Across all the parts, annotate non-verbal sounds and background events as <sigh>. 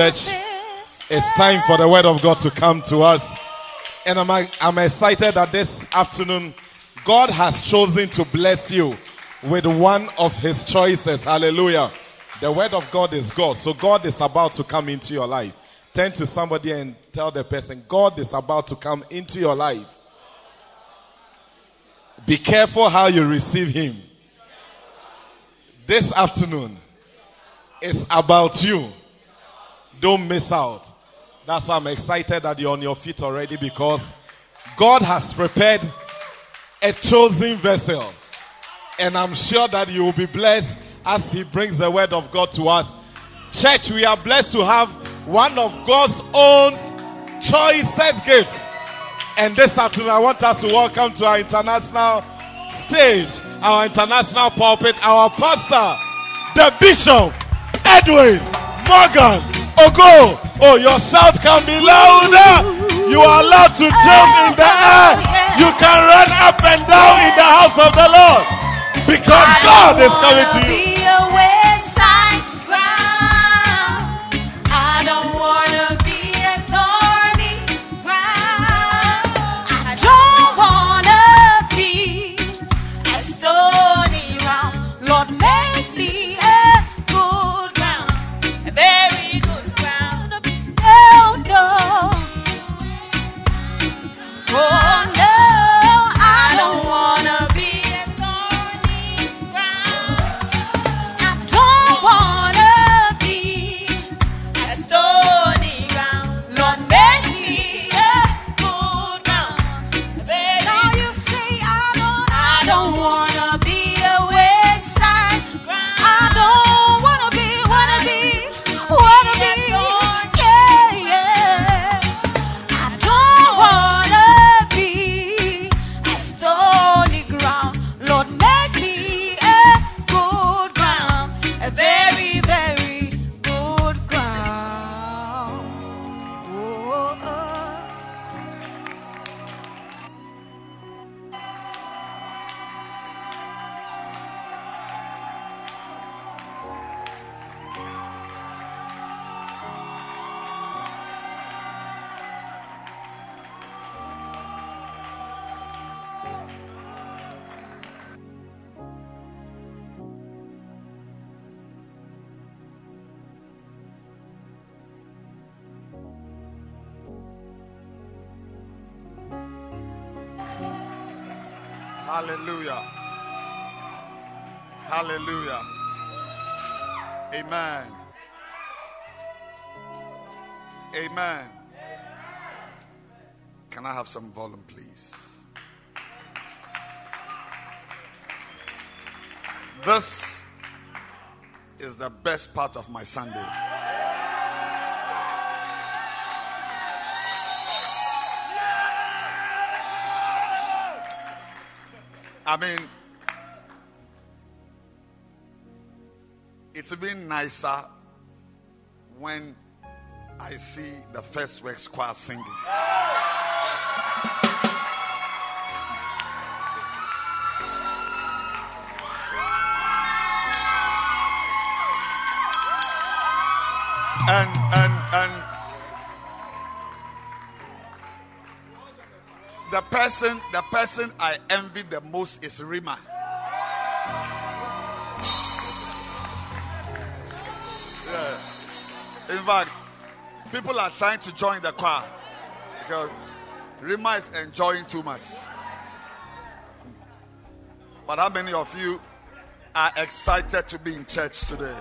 Church. It's time for the word of God to come to us. And I'm, I'm excited that this afternoon, God has chosen to bless you with one of his choices. Hallelujah. The word of God is God. So God is about to come into your life. Turn to somebody and tell the person, God is about to come into your life. Be careful how you receive him. This afternoon, it's about you. Don't miss out. That's why I'm excited that you're on your feet already because God has prepared a chosen vessel. And I'm sure that you will be blessed as He brings the word of God to us. Church, we are blessed to have one of God's own choicest gifts. And this afternoon, I want us to welcome to our international stage, our international pulpit, our pastor, the Bishop, Edwin Morgan Ogo. Oh, your shout can be louder. You are allowed to jump in the air. You can run up and down in the house of the Lord because God is coming to you. Oh Hallelujah. Amen. Amen. Can I have some volume, please? This is the best part of my Sunday. I mean, it's even nicer when I see the first work choir singing. And and and the person, the person I envy the most is Rima. In fact, people are trying to join the choir because Rima is enjoying too much. But how many of you are excited to be in church today?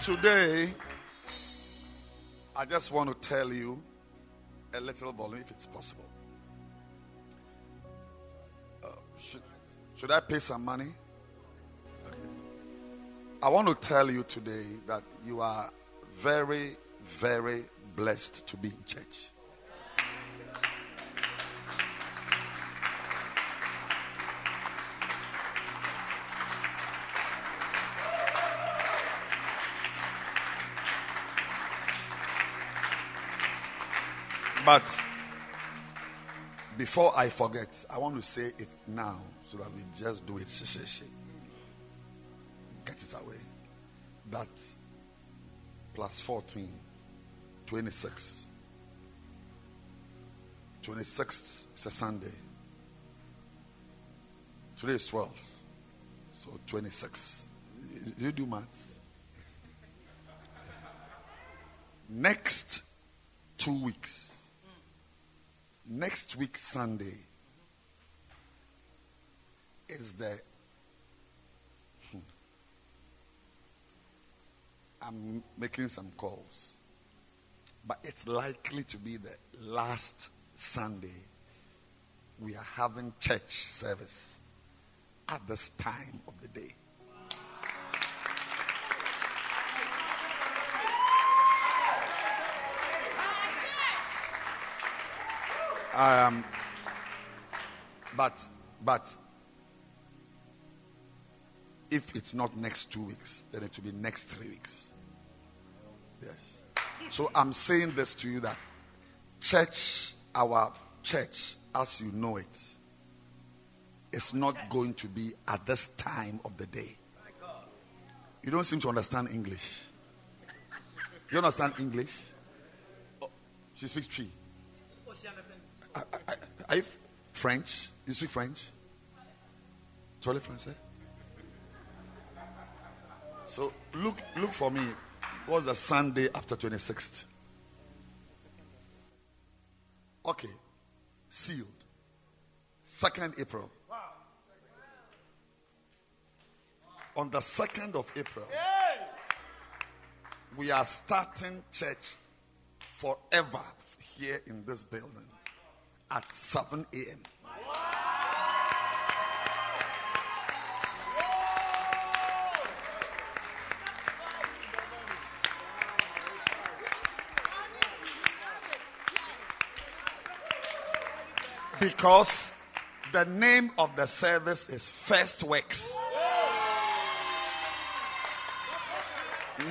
Today, I just want to tell you a little volume if it's possible. Should I pay some money? Okay. I want to tell you today that you are very, very blessed to be in church. But before I forget, I want to say it now so that we just do it. Get it away. That plus 14, 26. 26th is a Sunday. Today is 12. So 26. You do maths. Next two weeks next week, Sunday, is the. Hmm, I'm making some calls, but it's likely to be the last Sunday we are having church service at this time of the day. Um, but, but, if it's not next two weeks, then it will be next three weeks. Yes. So I'm saying this to you that church, our church, as you know it, is not going to be at this time of the day. You don't seem to understand English. You understand English? Oh, she speaks tree. Are you French? You speak French? Parlez français? So look, look for me. What's the Sunday after 26th? Okay. Sealed. 2nd April. On the 2nd of April, we are starting church forever here in this building at 7 a.m. Because the name of the service is First Works.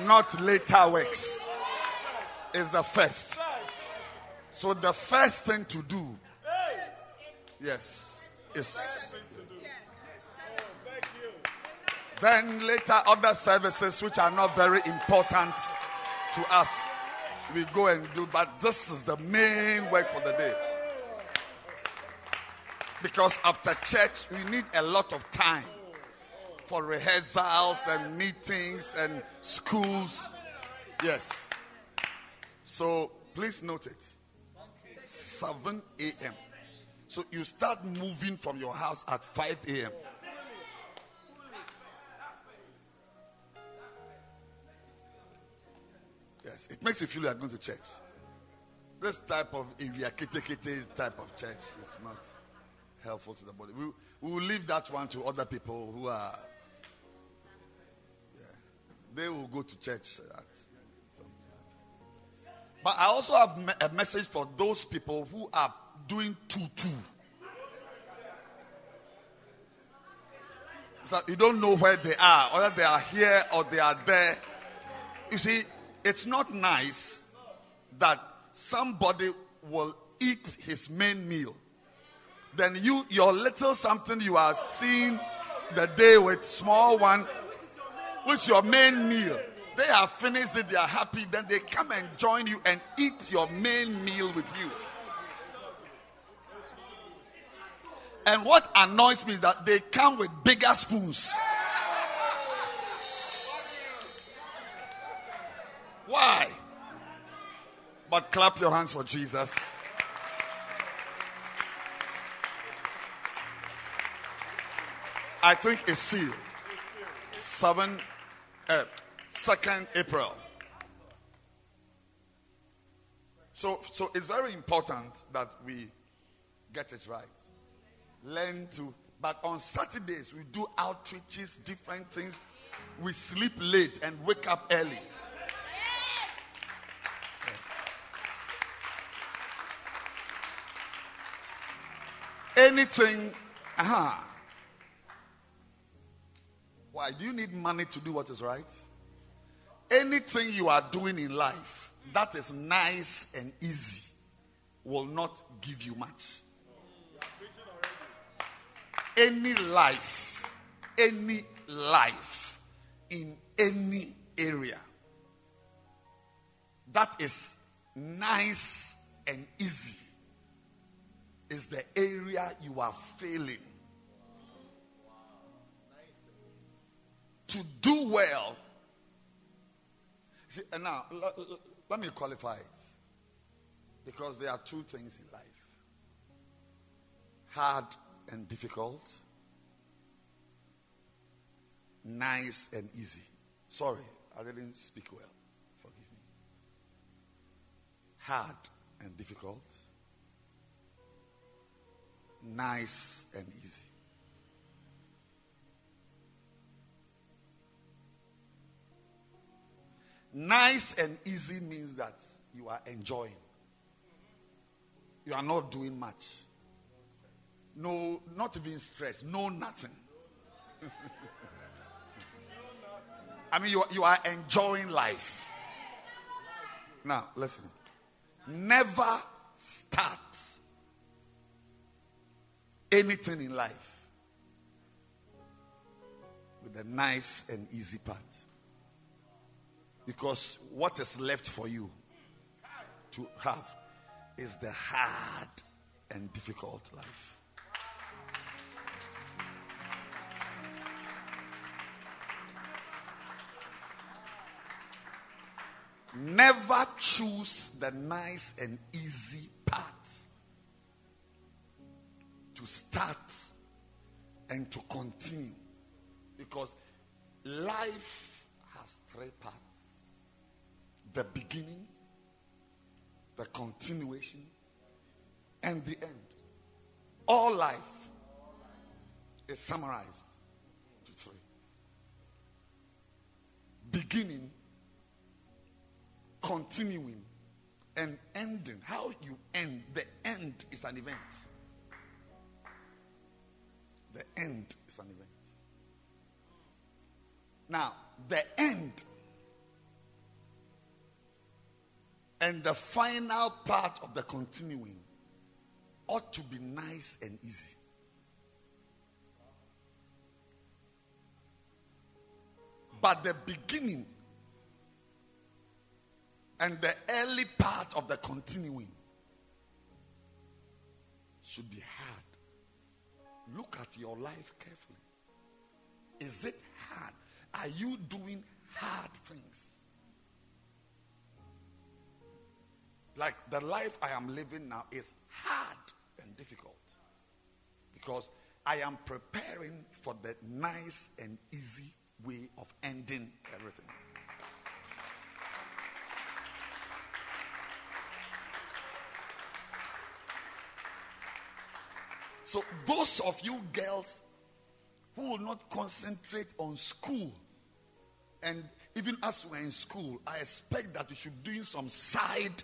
Not later works. Is the first. So the first thing to do Yes. Yes. Then later, other services which are not very important to us, we go and do. But this is the main work for the day. Because after church, we need a lot of time for rehearsals and meetings and schools. Yes. So please note it 7 a.m. So you start moving from your house at 5 a.m. Yes, it makes you feel like going to church. This type of type of church is not helpful to the body. We, we will leave that one to other people who are. Yeah, they will go to church at. But I also have a message for those people who are doing two two. So you don't know where they are, whether they are here or they are there. You see, it's not nice that somebody will eat his main meal. Then you, your little something you are seeing the day with small one, which your main meal. They have finished it, they are happy, then they come and join you and eat your main meal with you. And what annoys me is that they come with bigger spoons. Why? But clap your hands for Jesus. I think it's sealed. 7 uh, 2nd April. So, so it's very important that we get it right. Learn to, but on Saturdays we do outreaches, different things. We sleep late and wake up early. Anything, uh-huh. Why? Do you need money to do what is right? Anything you are doing in life that is nice and easy will not give you much. Any life, any life in any area that is nice and easy is the area you are failing. To do well. See, now, let me qualify it. Because there are two things in life hard and difficult, nice and easy. Sorry, I didn't speak well. Forgive me. Hard and difficult, nice and easy. Nice and easy means that you are enjoying. You are not doing much. No, not even stress. No, nothing. <laughs> I mean, you, you are enjoying life. Now, listen. Never start anything in life with the nice and easy part. Because what is left for you to have is the hard and difficult life. Never choose the nice and easy path to start and to continue. Because life has three parts the beginning, the continuation, and the end. All life is summarized to three beginning, continuing, and ending. How you end, the end is an event. The end is an event. Now, the end and the final part of the continuing ought to be nice and easy. But the beginning and the early part of the continuing should be hard. Look at your life carefully. Is it hard? Are you doing hard things? Like the life I am living now is hard and difficult because I am preparing for the nice and easy way of ending everything. So, those of you girls who will not concentrate on school, and even as we're in school, I expect that you should doing some side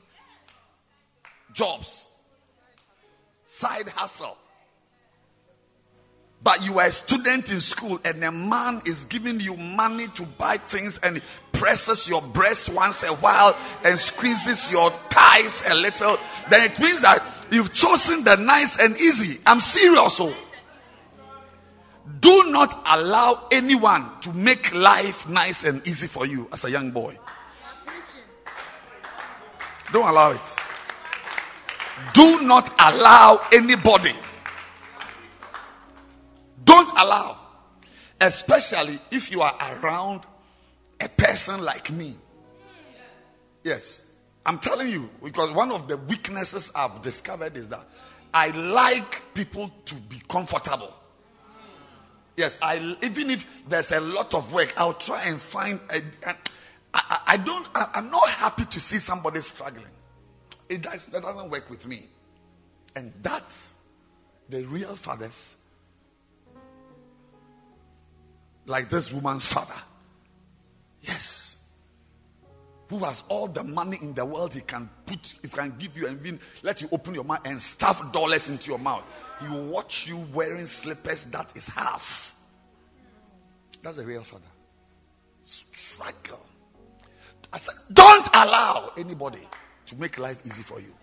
jobs, side hustle. But you are a student in school, and a man is giving you money to buy things and presses your breast once a while and squeezes your thighs a little. Then it means that you've chosen the nice and easy. I'm serious. So. Do not allow anyone to make life nice and easy for you as a young boy. Don't allow it. Do not allow anybody. Don't allow. Especially if you are around a person like me. Yes. I'm telling you, because one of the weaknesses I've discovered is that I like people to be comfortable. Yes, I even if there's a lot of work, I'll try and find. A, a, I, I don't. I, I'm not happy to see somebody struggling. It does, that doesn't work with me, and that's the real fathers, like this woman's father. Yes, who has all the money in the world, he can put, he can give you and even let you open your mouth and stuff dollars into your mouth. He will watch you wearing slippers that is half. That's a real father. Struggle. I said, don't allow anybody to make life easy for you.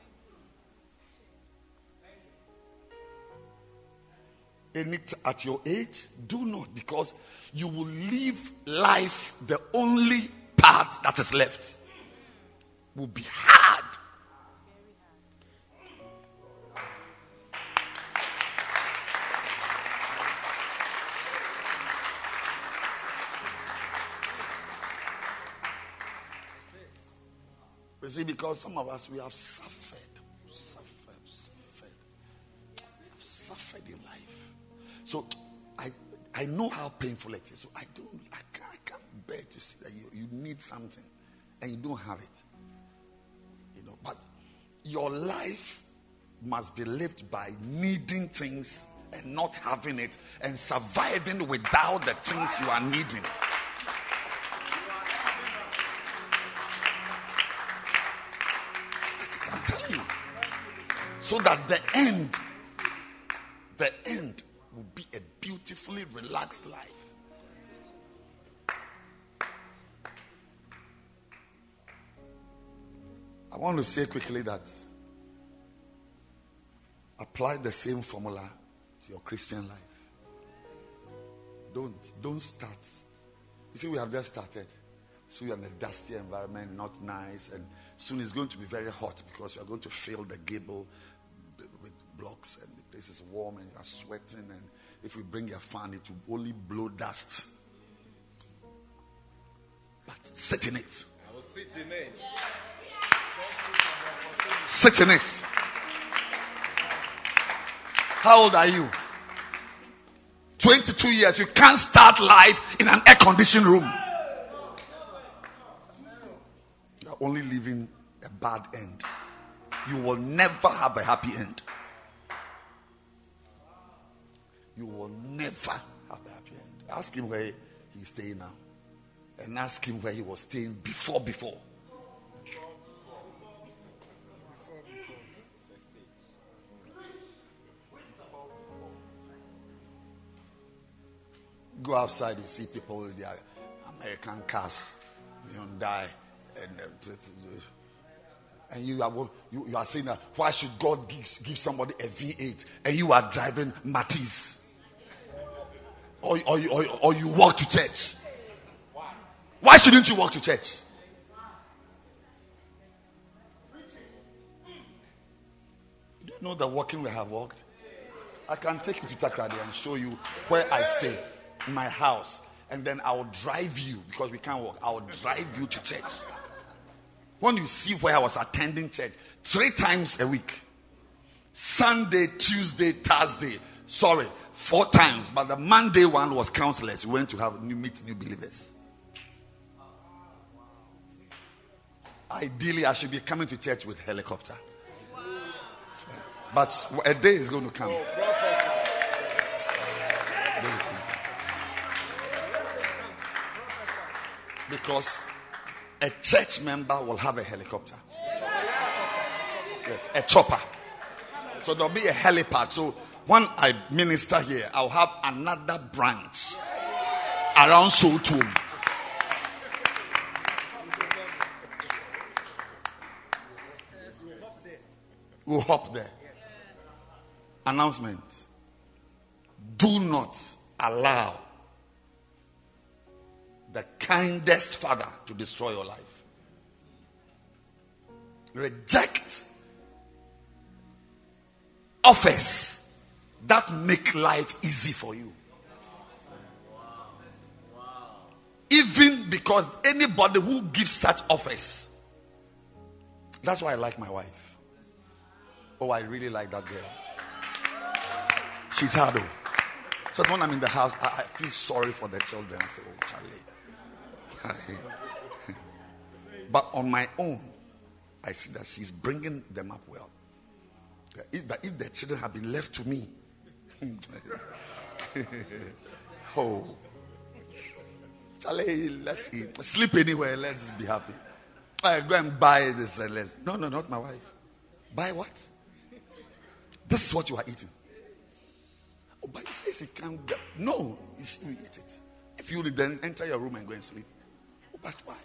Any at your age, do not because you will leave life the only part that is left will be hard. You see, because some of us we have suffered, suffered, suffered, have suffered in life. So I I know how painful it is. So I don't I can't, I can't bear to see that you, you need something and you don't have it. But your life must be lived by needing things and not having it and surviving without the things you are needing. That is, I'm telling you. So that the end, the end will be a beautifully relaxed life. I want to say quickly that apply the same formula to your Christian life. Don't don't start. You see, we have just started. So you're in a dusty environment, not nice, and soon it's going to be very hot because we are going to fill the gable with blocks, and the place is warm, and you are sweating. And if we bring your fan, it will only blow dust. But sit in it. I will sit in it. Sit in it. How old are you? 22 years. You can't start life in an air conditioned room. You're only living a bad end. You will never have a happy end. You will never have a happy end. Ask him where he's staying now. And ask him where he was staying before, before. Go outside, you see people with their American cars, Hyundai, and uh, and you are you, you are saying that why should God give, give somebody a V8 and you are driving Matiz? or or, or, or you walk to church? Why shouldn't you walk to church? Do you know the walking we have walked? I can take you to Takoradi and show you where I stay, my house, and then I'll drive you because we can't walk. I'll drive you to church. When you see where I was attending church, three times a week Sunday, Tuesday, Thursday. Sorry, four times. But the Monday one was counselors. We went to have new meet new believers. Ideally, I should be coming to church with helicopter. But a day is going to come. Oh, Because a church member will have a helicopter. Yes, a chopper. So there'll be a helipad. So when I minister here, I'll have another branch around Sotum. We'll hop there. Announcement. Do not allow the kindest father to destroy your life. Reject offers that make life easy for you. Even because anybody who gives such offers, that's why I like my wife. Oh, I really like that girl. She's hard though. So when I'm in the house, I, I feel sorry for the children. I say, Oh, Charlie. <laughs> but on my own, I see that she's bringing them up well. If, but if the children have been left to me, <laughs> oh, Charlie, let's eat. Sleep anywhere. Let's be happy. I go and buy this. And let's, no, no, not my wife. Buy what? This is what you are eating. Oh, but he says he can't. No, you eat it. If you then enter your room and go and sleep. But why?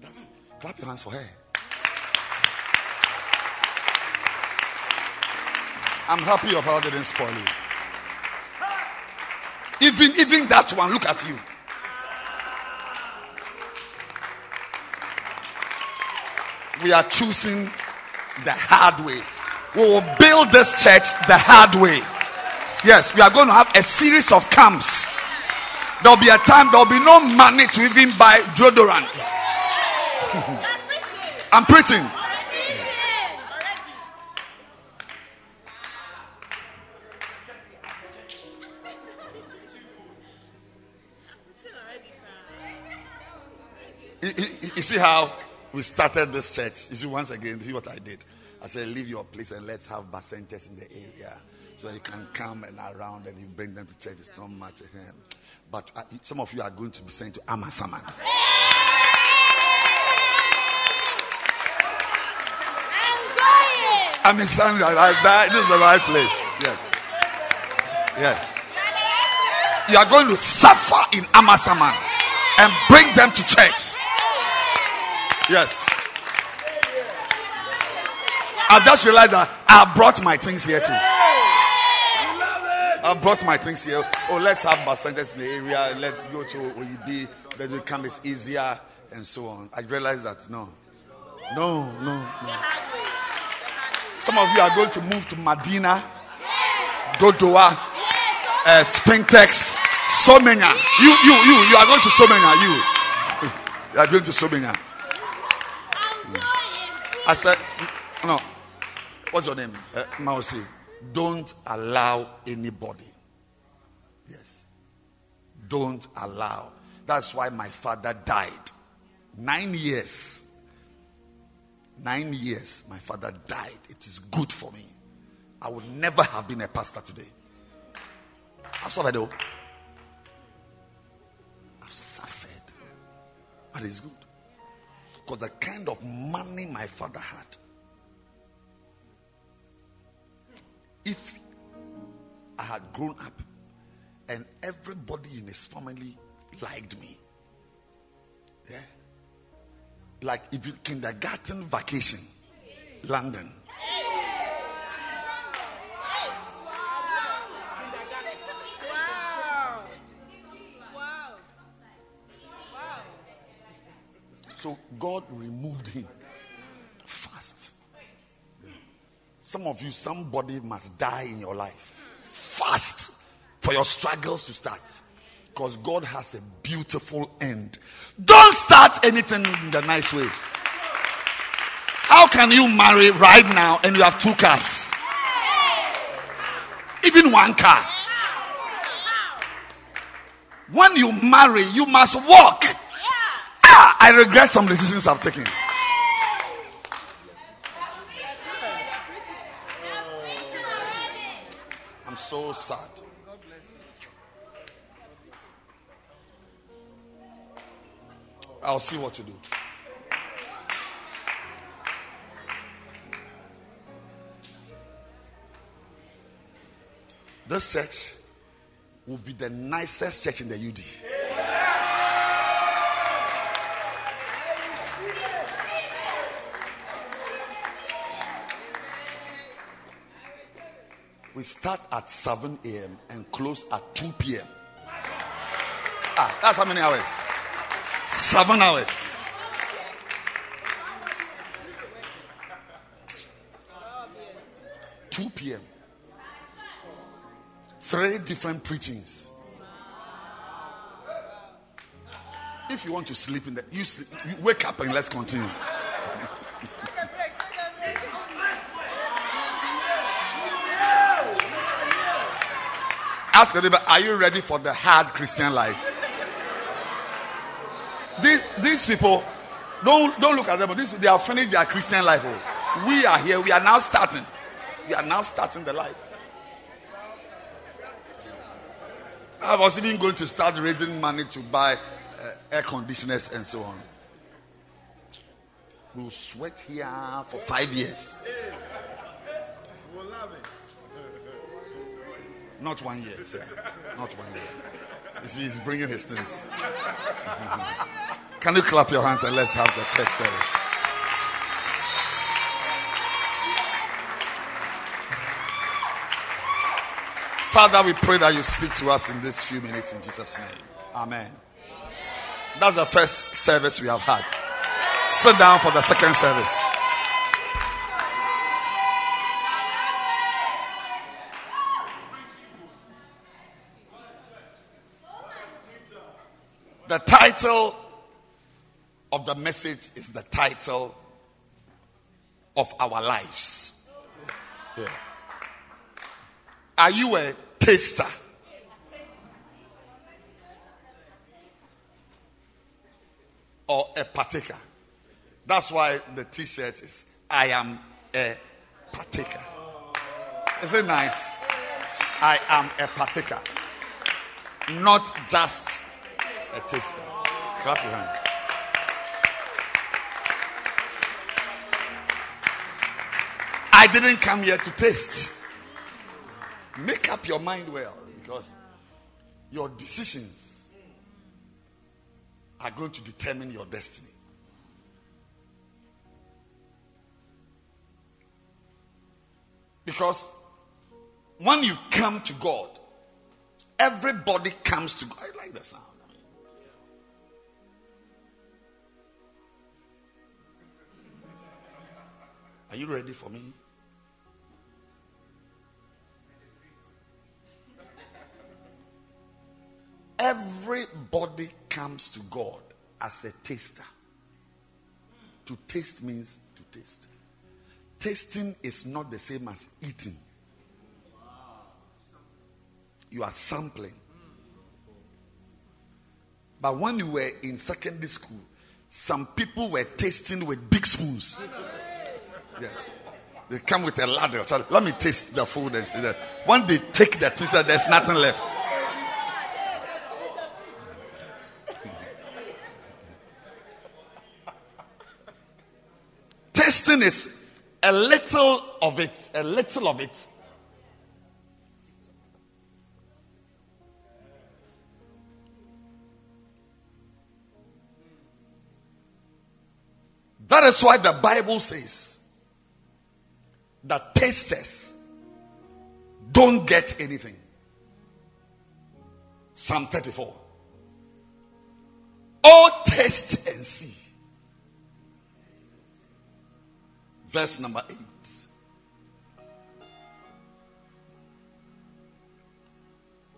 That's it. Clap your hands for her. I'm happy your father didn't spoil you. Even, even that one, look at you. We are choosing the hard way. We will build this church the hard way. Yes, we are going to have a series of camps. There'll be a time there'll be no money to even buy deodorant. I'm preaching. You, you, you see how we started this church? You see, once again, you see what I did? I said, leave your place and let's have bacentas in the area. So you can come and around and you bring them to church. It's not much. Eh, eh. But uh, some of you are going to be sent to Amasaman. I'm in Sandra. This is the right place. Yes. Yes. You are going to suffer in Amasaman and bring them to church. Yes. I just realized that I brought my things here too. I brought my things here. Oh, let's have bar in the area. Let's go to Oyibi. Then the camp is easier and so on. I realized that no, no, no, no. Some of you are going to move to Medina, Dodowa, uh, Spintex, Somanya. You, you, you, you are going to Somanya. You, you are going to Somanya. I said, no. What's your name? Uh, Mausi. Don't allow anybody. Yes. Don't allow. That's why my father died. Nine years. Nine years, my father died. It is good for me. I would never have been a pastor today. I've suffered though. I've suffered. But it's good. Because the kind of money my father had, if I had grown up and everybody in his family liked me, yeah, like if you kindergarten vacation, London. Wow. Wow. So God removed him Some of you, somebody must die in your life fast for your struggles to start. Because God has a beautiful end. Don't start anything in the nice way. How can you marry right now and you have two cars? Even one car. When you marry, you must walk. Ah, I regret some decisions I've taken. So sad. I'll see what to do. This church will be the nicest church in the UD. We start at 7 a.m. and close at 2 p.m. Ah, that's how many hours? Seven hours. Two p.m. Three different preachings. If you want to sleep in the, you, sleep, you wake up and let's continue. Ask your neighbor, are you ready for the hard Christian life? These, these people, don't, don't look at them, but this, they have finished their Christian life. Oh. We are here, we are now starting. We are now starting the life. I was even going to start raising money to buy uh, air conditioners and so on. We'll sweat here for five years. Not one year, sir. Not one year. You see, he's bringing his things. Can you clap your hands and let's have the church service? Father, we pray that you speak to us in these few minutes in Jesus' name. Amen. That's the first service we have had. Sit down for the second service. The title of the message is the title of our lives. Yeah. Are you a taster? Or a partaker? That's why the t shirt is I am a partaker. Is it nice? I am a partaker. Not just a taster. Clap your hands. I didn't come here to taste. Make up your mind well because your decisions are going to determine your destiny. Because when you come to God, everybody comes to God. I like the sound. Are you ready for me? Everybody comes to God as a taster. To taste means to taste. Tasting is not the same as eating. You are sampling. But when you were in secondary school, some people were tasting with big spoons. Yes. They come with a ladder. So let me taste the food and see that. When they take the twister, there's nothing left. <laughs> Tasting is a little of it, a little of it. That is why the Bible says that tasters don't get anything. Psalm 34. Oh, taste and see. Verse number 8.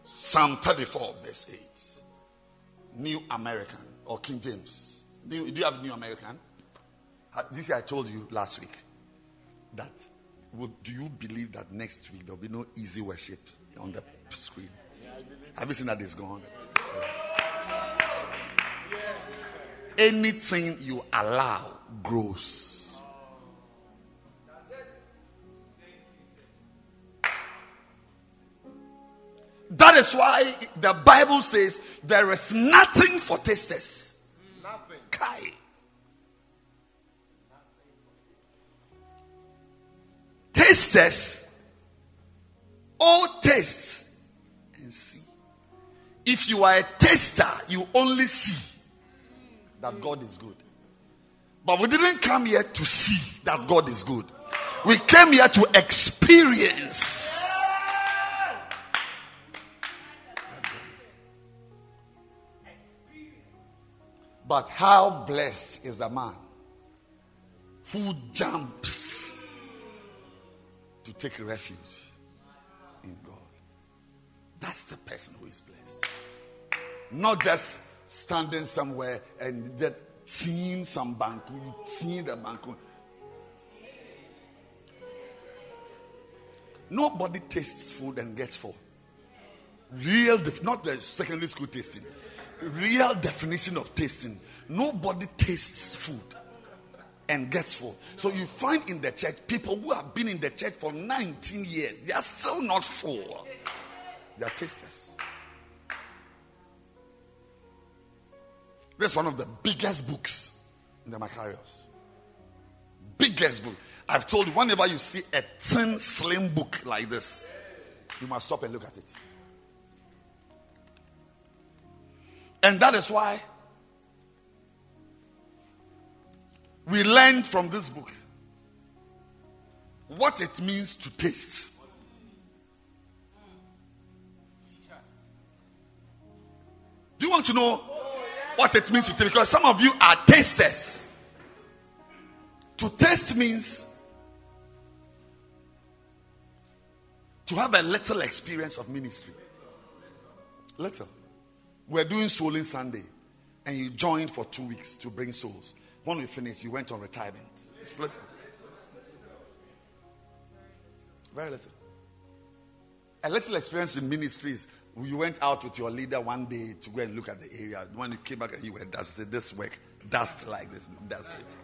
Psalm 34, verse 8. New American or King James. Do you, do you have New American? This I told you last week that would, do you believe that next week there'll be no EasyWorship on the screen? Have you seen that it's gone? Anything you allow grows. That is why the Bible says there is nothing for tasters. Nothing. Kai. tasters, all taste and see. If you are a taster, you only see that God is good. But we didn't come here to see that God is good. We came here to experience. But how blessed is the man who jumps to take refuge in God. That's the person who is blessed. Not just standing somewhere and that seeing some banku, seeing the banku. Nobody tastes food and gets full. Real, def- not the secondary school tasting. Real definition of tasting. Nobody tastes food and gets full. So you find in the church people who have been in the church for 19 years, they are still not full. They are tasters. This is one of the biggest books in the Macarius. Biggest book. I've told you, whenever you see a thin, slim book like this, you must stop and look at it. And that is why we learned from this book what it means to taste. Do you want to know what it means to taste? Because some of you are tasters. To taste means to have a little experience of ministry. Little. We're doing Souling Sunday, and you joined for two weeks to bring souls. When we finished, you went on retirement. It's little. Very little. A little experience in ministries. You went out with your leader one day to go and look at the area. When you came back and you were dust, said, This work, dust like this. That's it.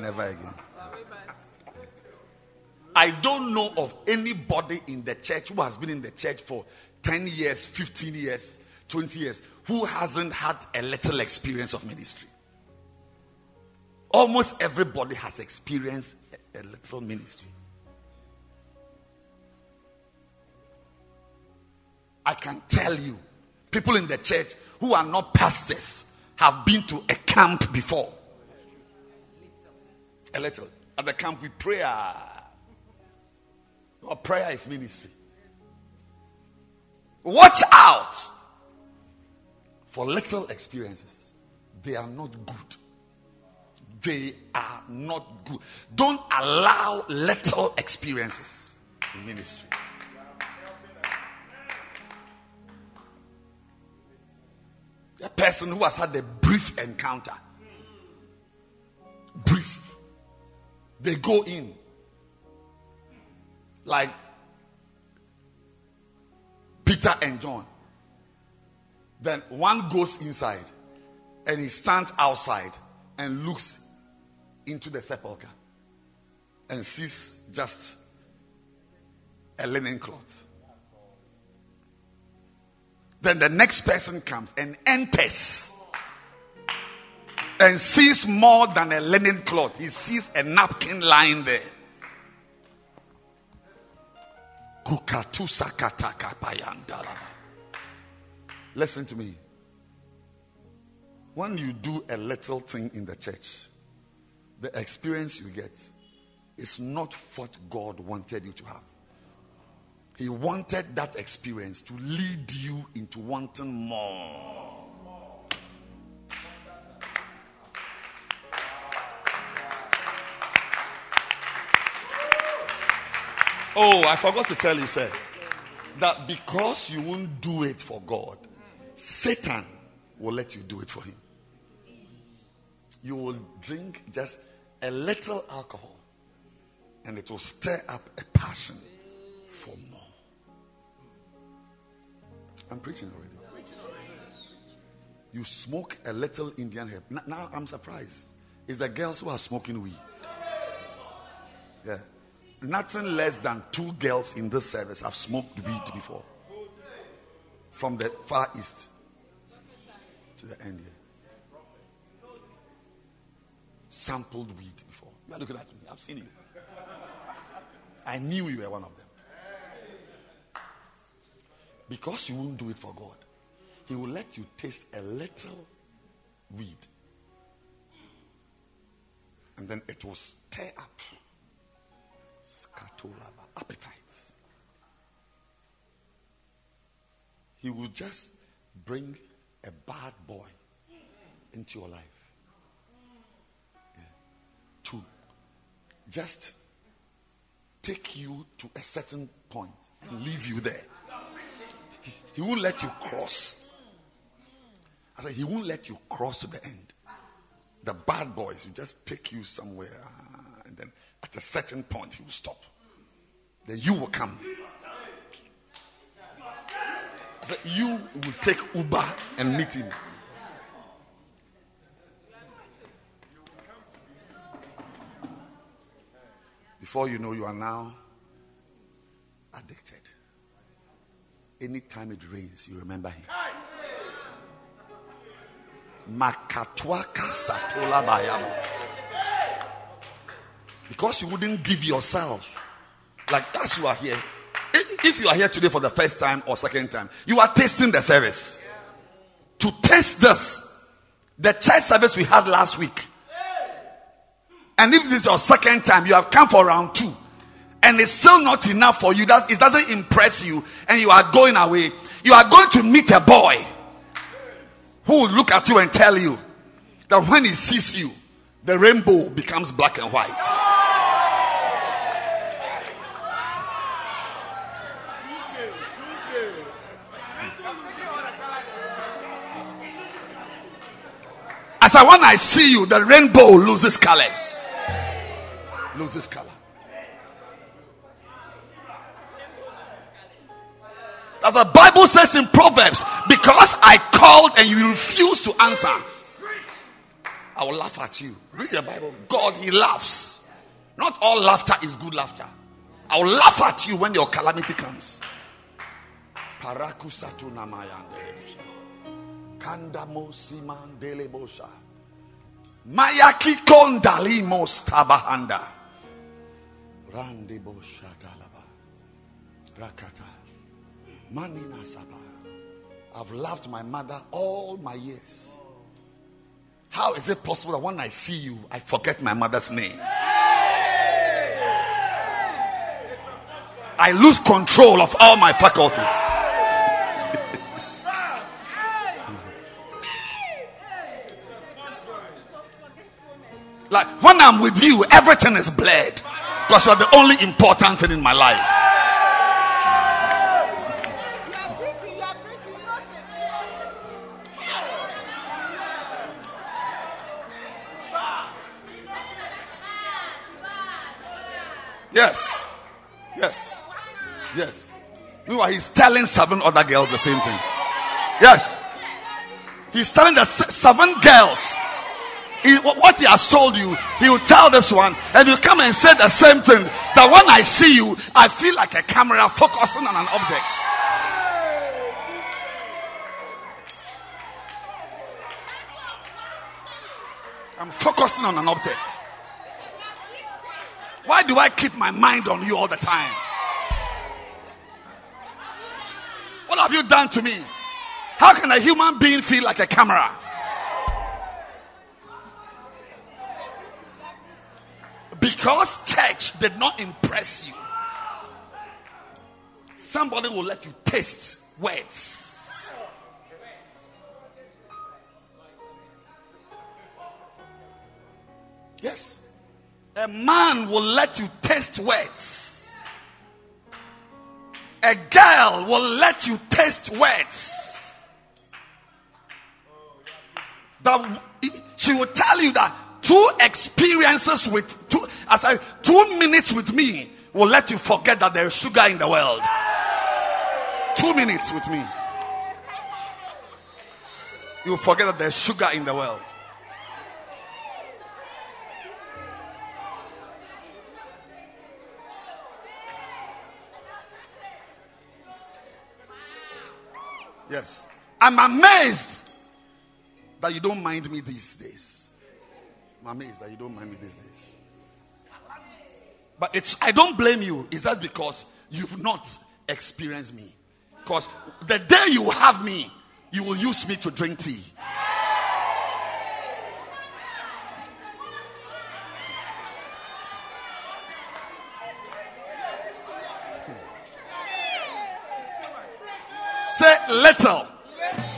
Never again. I don't know of anybody in the church who has been in the church for 10 years, 15 years, 20 years, who hasn't had a little experience of ministry. Almost everybody has experienced a, a little ministry. I can tell you, people in the church who are not pastors have been to a camp before. A little. At the camp, we pray. Uh, our prayer is ministry. Watch out for little experiences. They are not good. They are not good. Don't allow little experiences in ministry. A person who has had a brief encounter, brief, they go in like Peter and John. Then one goes inside and he stands outside and looks into the sepulchre and sees just a linen cloth. Then the next person comes and enters and sees more than a linen cloth. He sees a napkin lying there. Listen to me. When you do a little thing in the church, the experience you get is not what God wanted you to have. He wanted that experience to lead you into wanting more. Oh, I forgot to tell you, sir, that because you won't do it for God, Satan will let you do it for him. You will drink just a little alcohol, and it will stir up a passion for more. I'm preaching already. You smoke a little Indian herb. Now I'm surprised. It's the girls who are smoking weed. Yeah. Nothing less than two girls in this service have smoked weed before. From the far east to the here. Sampled weed before. You are looking at me. I've seen you. I knew you were one of them. Because you won't do it for God, He will let you taste a little weed. And then it will stir up skatolaba, appetites. He will just bring a bad boy into your life. Just take you to a certain point and leave you there. He, he won't let you cross. I said, He won't let you cross to the end. The bad boys will just take you somewhere, uh, and then at a certain point, He will stop. Then you will come. I said, You will take Uber and meet Him. Before you know, you are now addicted. Anytime it rains, you remember him. Makatwaka satola bayabo. Because you wouldn't give yourself. Like as you are here. If you are here today for the first time or second time, you are tasting the service. To taste this, the church service we had last week. And if this is your second time, you have come for round two and it's still not enough for you, that it doesn't impress you, and you are going away, you are going to meet a boy who will look at you and tell you that when he sees you, the rainbow becomes black and white. As I when I see you, the rainbow loses colors. Loses color. As the Bible says in Proverbs, because I called and you refused to answer, I will laugh at you. Read the Bible. God, He laughs. Not all laughter is good laughter. I will laugh at you when your calamity comes. Parakusatu Kandamo siman delebosha. Mayaki kondali tabahanda. Rande bosha dalaba. Rakata. Manina Saba. I've loved my mother all my years. How is it possible that when I see you, I forget my mother's name? I lose control of all my faculties. <laughs> like when I'm with you, everything is bled because you're the only important thing in my life. Yes. Yes. Yes. Meanwhile, he's telling seven other girls the same thing. Yes. He's telling the seven girls he, what he has told you. He will tell this one, and you come and say the same thing. That when I see you, I feel like a camera focusing on an object. I'm focusing on an object. Why do I keep my mind on you all the time? What have you done to me? How can a human being feel like a camera? Because church did not impress you, somebody will let you taste words. Yes. A man will let you taste words. A girl will let you taste words. That she will tell you that two experiences with two, as I two minutes with me will let you forget that there is sugar in the world. Two minutes with me. You will forget that there's sugar in the world. Yes. I'm amazed that you don't mind me these days. I'm amazed that you don't mind me these days. But it's I don't blame you. It's just because you've not experienced me. Because the day you have me, you will use me to drink tea. Say little.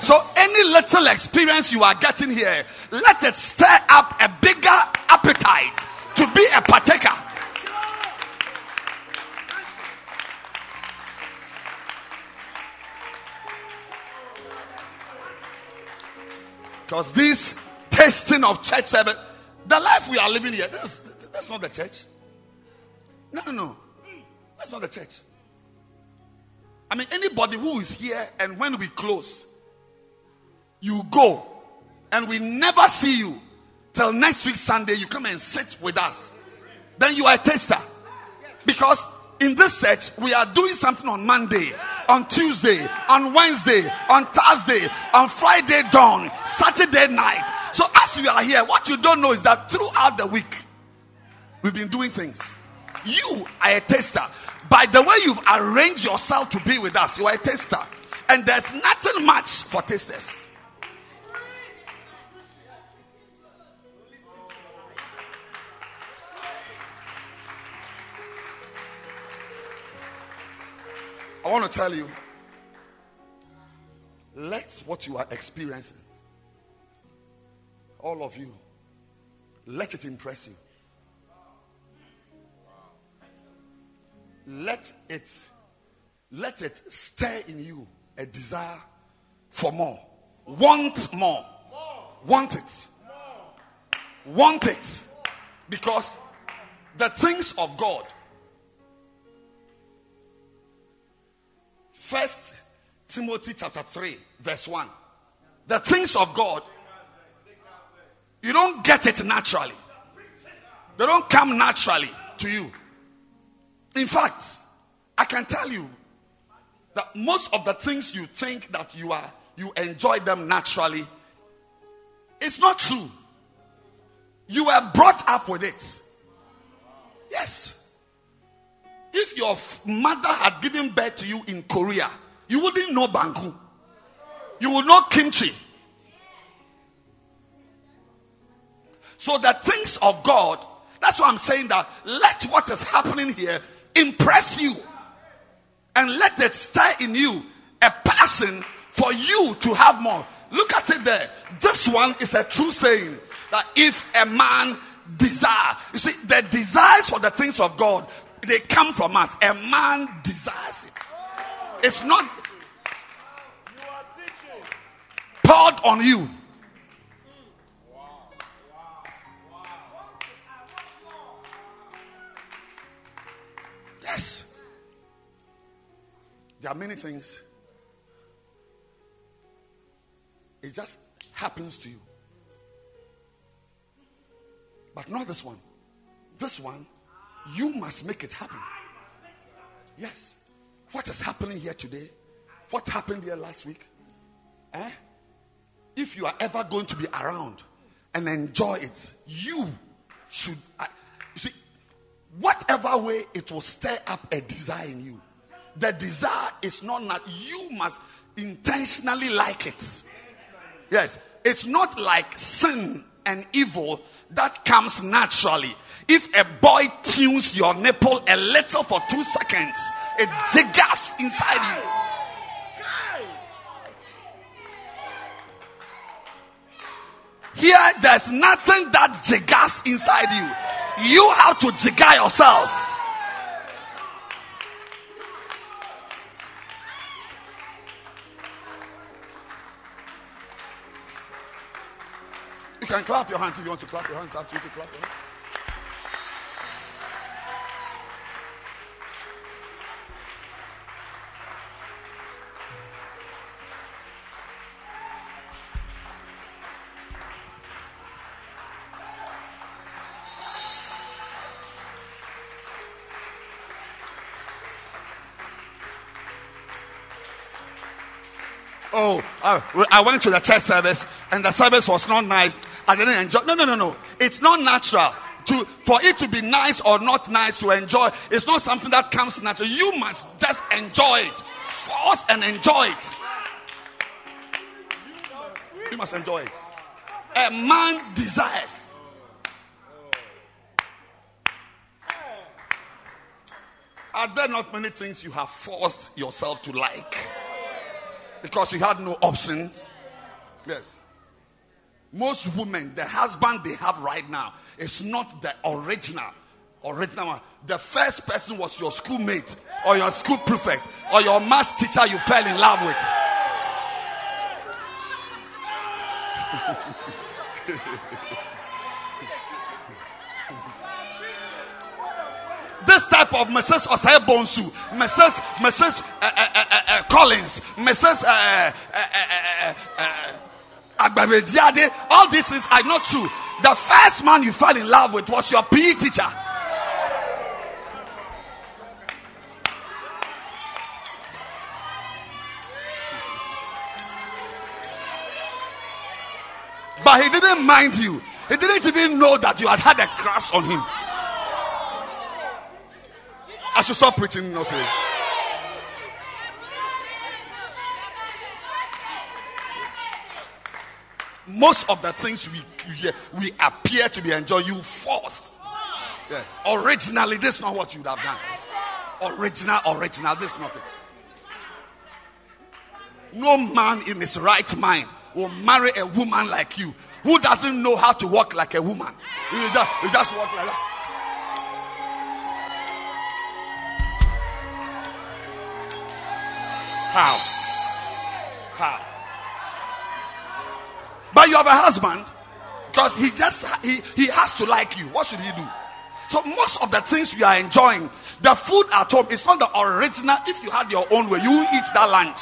So, any little experience you are getting here, let it stir up a bigger appetite to be a partaker. Because this tasting of church service, the life we are living here—that's not the church. No, no, no. That's not the church. I mean, anybody who is here and when we close, you go and we never see you till next week Sunday, you come and sit with us. Then you are a taster. Because in this church, we are doing something on Monday, on Tuesday, on Wednesday, on Thursday, on Friday dawn, Saturday night. So as you are here, what you don't know is that throughout the week, we've been doing things. You are a taster. By the way you've arranged yourself to be with us, you are a taster. And there's nothing much for tasters. I want to tell you let what you are experiencing, all of you, let it impress you. let it let it stir in you a desire for more. Want more. Want it. Want it. Because the things of god first timothy chapter 3 verse 1 the things of god you don't get it naturally they don't come naturally to you in fact, I can tell you that most of the things you think that you are you enjoy them naturally it's not true. You were brought up with it. Yes. If your mother had given birth to you in Korea, you wouldn't know banku. You would know kimchi. So the things of God, that's why I'm saying that let what is happening here impress you and let it stir in you a passion for you to have more. Look at it there. This one is a true saying that if a man desire, you see, the desires for the things of God, they come from us. A man desires it. It's not poured on you. Yes. There are many things. It just happens to you. But not this one. This one, you must make it happen. Yes. What is happening here today? What happened here last week? Eh? If you are ever going to be around and enjoy it, you should. You see, whatever way it will stir up a desire in you. The desire is not that you must intentionally like it. Yes, it's not like sin and evil that comes naturally. If a boy tunes your nipple a little for two seconds, it jiggers inside you. Here, there's nothing that jiggers inside you. You have to jigger yourself. You can clap your hands if you want to clap your hands. To you to clap your hands. Uh, I went to the church service and the service was not nice. I didn't enjoy. No, no, no, no. It's not natural to for it to be nice or not nice to enjoy. It's not something that comes natural. You must just enjoy it. Force and enjoy it. You must enjoy it. A man desires. Are there not many things you have forced yourself to like? Because you had no options. Yes. Most women, the husband they have right now is not the original. Original one. The first person was your schoolmate or your school prefect or your math teacher you fell in love with. <laughs> this type of Mrs. Osei Bonsu, Mrs. Mrs. Uh, uh, uh, Collins, Mrs. Uh, uh, uh, uh, all these things are not true. The first man you fell in love with was your PE teacher. But he didn't mind you. He didn't even know that you had had a crush on him. I should stop preaching. No, say. Most of the things we we appear to be enjoying, you forced. Yes. Originally, this is not what you'd have done. Original, original, this is not it. No man in his right mind will marry a woman like you who doesn't know how to walk like a woman. You just, you just walk like that. How? How? But you have a husband because he just he, he has to like you. What should he do? So most of the things we are enjoying, the food at home is not the original. If you had your own way, you eat that lunch.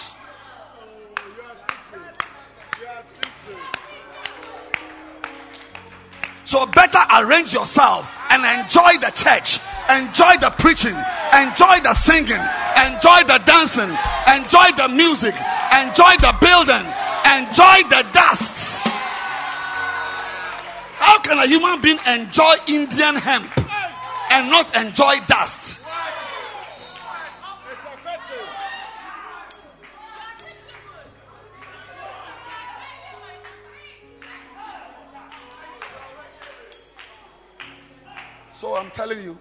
So better arrange yourself and enjoy the church, enjoy the preaching, enjoy the singing, enjoy the dancing, enjoy the music, enjoy the building, enjoy the dust. How can a human being enjoy Indian hemp and not enjoy dust? So I'm telling you,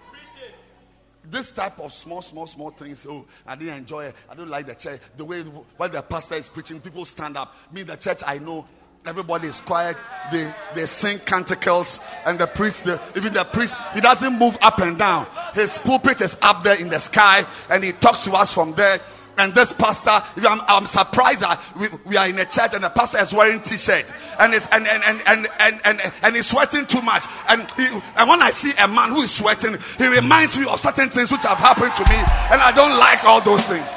this type of small, small, small things. Oh, I didn't enjoy it. I don't like the church. The way while the pastor is preaching, people stand up. Me, the church, I know everybody is quiet. They they sing canticles, and the priest, the, even the priest, he doesn't move up and down. His pulpit is up there in the sky, and he talks to us from there. And this pastor, I'm, I'm surprised that we, we, are in a church and the pastor is wearing t-shirt and is and and, and, and, and, and, and he's sweating too much. And he, and when I see a man who is sweating, he reminds me of certain things which have happened to me, and I don't like all those things.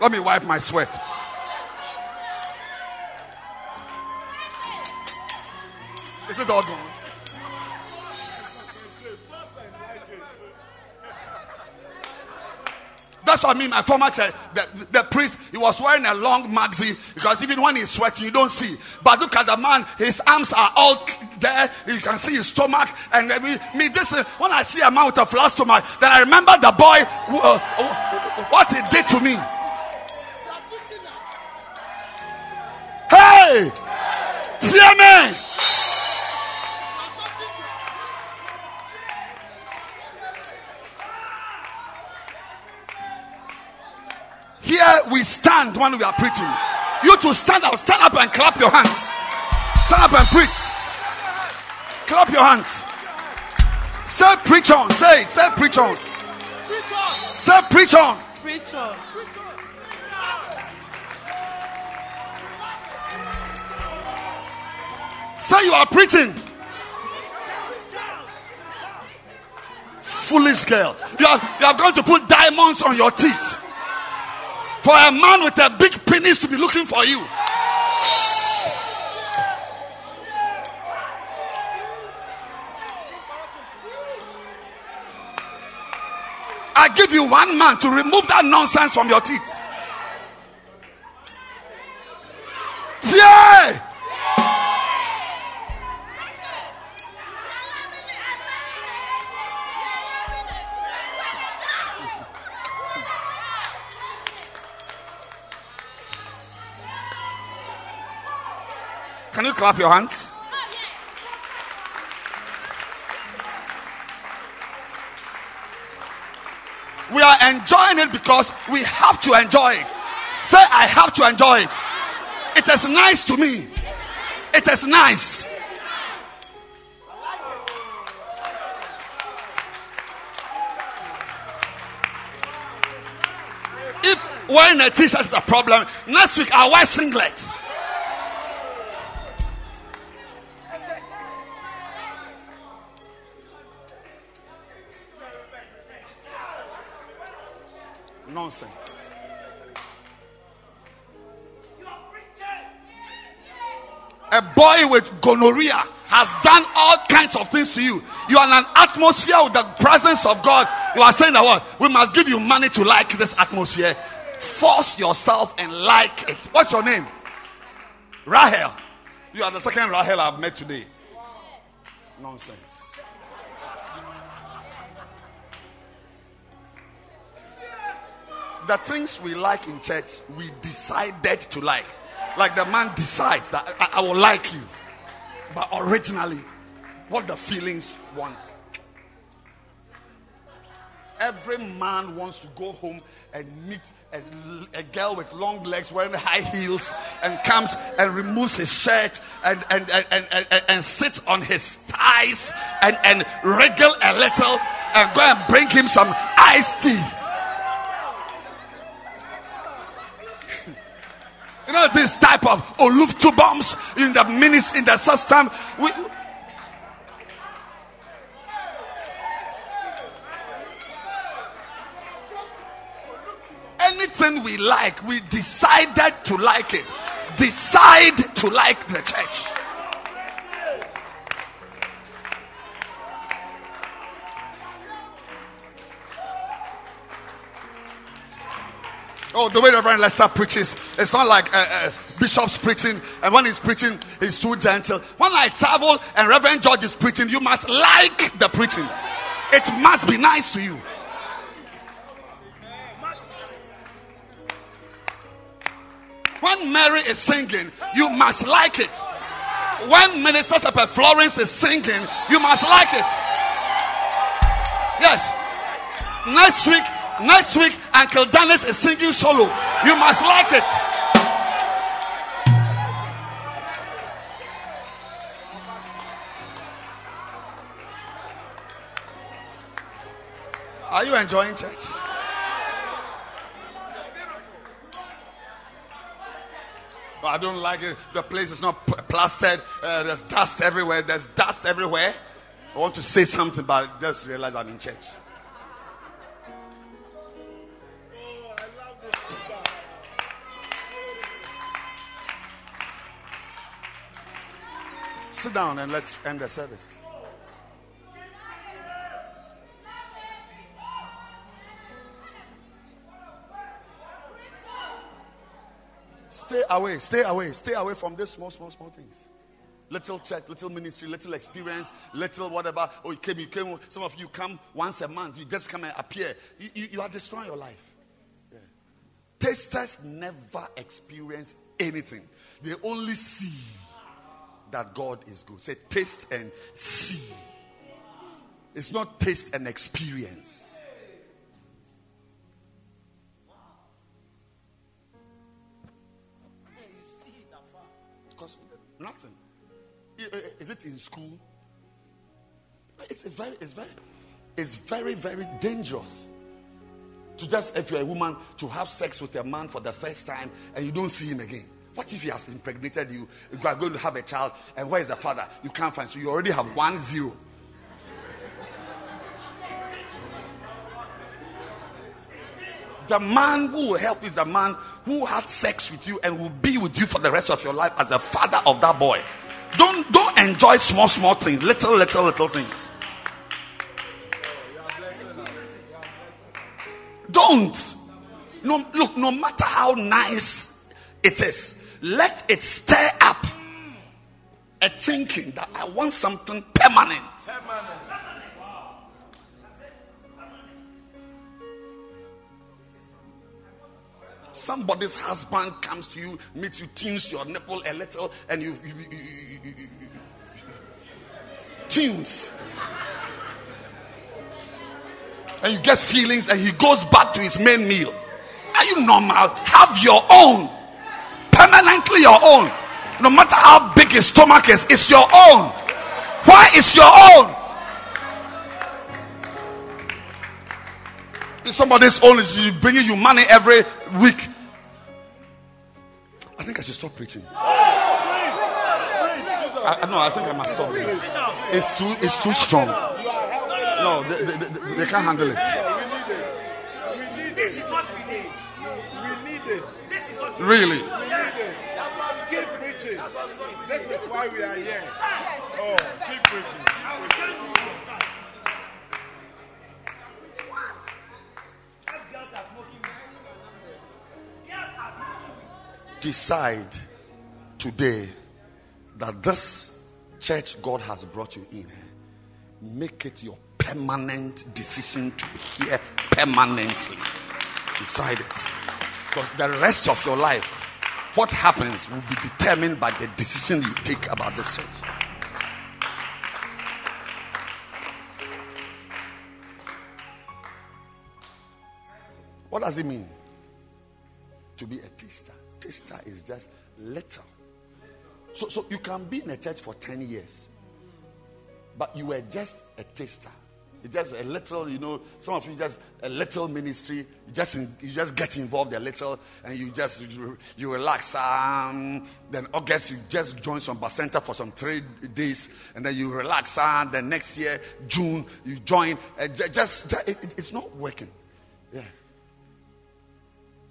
Let me wipe my sweat. Is it all gone? That's what I mean. My former church, the, the priest, he was wearing a long maxi because even when he's sweating, you don't see. But look at the man, his arms are all there. You can see his stomach. And me, this when I see a man with a flat stomach, then I remember the boy, uh, what he did to me. Hey! Hear me! We stand when we are preaching. You to stand up, stand up and clap your hands. Stand up and preach. Clap your hands. Say preach on. Say it. Say preach on. Say preach on. Preach on. Say you are preaching. Foolish girl. You are, you are going to put diamonds on your teeth for a man with a big penis to be looking for you. I give you one man to remove that nonsense from your teeth. Yeah. Can you clap your hands? We are enjoying it because we have to enjoy it. Say, I have to enjoy it. It is nice to me. It is nice. If wearing a t shirt is a problem, next week I'll wear singlets. Nonsense. A boy with gonorrhea has done all kinds of things to you. You are in an atmosphere with the presence of God. You are saying that what? We must give you money to like this atmosphere. Force yourself and like it. What's your name? Rahel. You are the second Rahel I've met today. Nonsense. The things we like in church, we decided to like. Like the man decides that I, I will like you. But originally, what the feelings want. Every man wants to go home and meet a, a, girl with long legs wearing high heels and comes and removes his shirt and, and, and, and, and, and sits on his thighs and, and wriggle a little and go and bring him some iced tea. You know, this type of Oluf bombs in the minutes in the system. We, anything we like, we decided to like it. Decide to like the church. Oh, the way Reverend Lester preaches, it's not like uh, uh, Bishop's preaching, and when he's preaching, he's too gentle. When I travel and Reverend George is preaching, you must like the preaching. It must be nice to you. When Mary is singing, you must like it. When Minister Shepherd Florence is singing, you must like it. Yes. Next week, next week, Uncle Dennis is singing solo. You must like it. Are you enjoying church? I don't like it. The place is not plastered. Uh, there's dust everywhere. There's dust everywhere. I want to say something, but just realize I'm in church. Sit down and let's end the service. Stay away, stay away, stay away from these small, small, small things. Little church, little ministry, little experience, little whatever. Oh, you came, you came. Some of you come once a month. You just come and appear. You, you, you are destroying your life. Yeah. Tasters never experience anything. They only see that God is good. Say taste and see. It's not taste and experience. Because nothing. Is it in school? It's, it's, very, it's very, it's very, very dangerous to just if you're a woman to have sex with a man for the first time and you don't see him again. What if he has impregnated you? You are going to have a child, and where is the father? You can't find. So you already have one zero. The man who will help is the man who had sex with you and will be with you for the rest of your life as the father of that boy. Don't don't enjoy small small things, little little little things. Don't. No, look, no matter how nice it is, let it stir up a thinking that I want something permanent. permanent. Somebody's husband comes to you, meets you, tunes your nipple a little, and you, you, you, you tunes. And you get feelings, and he goes back to his main meal. Are you normal? Have your own, permanently your own. No matter how big his stomach is, it's your own. Why is your own? somebody's own is bringing you money every week. I think I should stop preaching. I, no, I think I must stop. It's too, it's too strong. No, they, they, they, they can't handle it. Really. That's why we keep preaching. This is why we are here. Oh, keep preaching. Decide today that this church God has brought you in, make it your permanent decision to be here permanently. Decide it. Because the rest of your life, what happens will be determined by the decision you take about this church. What does it mean to be a taster? Taster is just little. So, so you can be in a church for 10 years, but you were just a taster. It's just a little, you know, some of you just a little ministry. You just you just get involved a little, and you just you, you relax. Um, then August you just join some bacenta for some three days, and then you relax. And then next year June you join. Uh, ju- just, ju- it- it- it's not working. Yeah.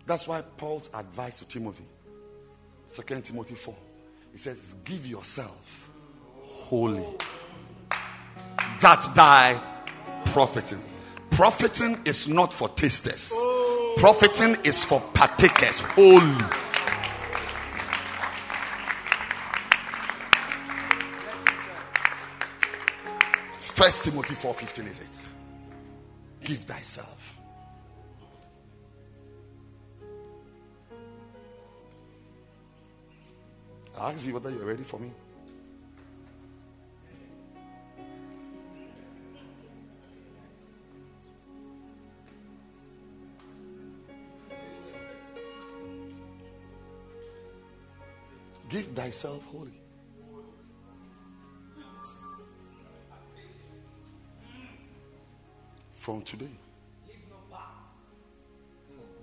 That's why Paul's advice to Timothy, 2 Timothy 4, he says, Give yourself wholly. That thy profiting. Profiting is not for tasters, profiting is for partakers Holy. First Timothy 4:15 is it. Give thyself. I ask you whether you're ready for me. Give thyself wholly. From today,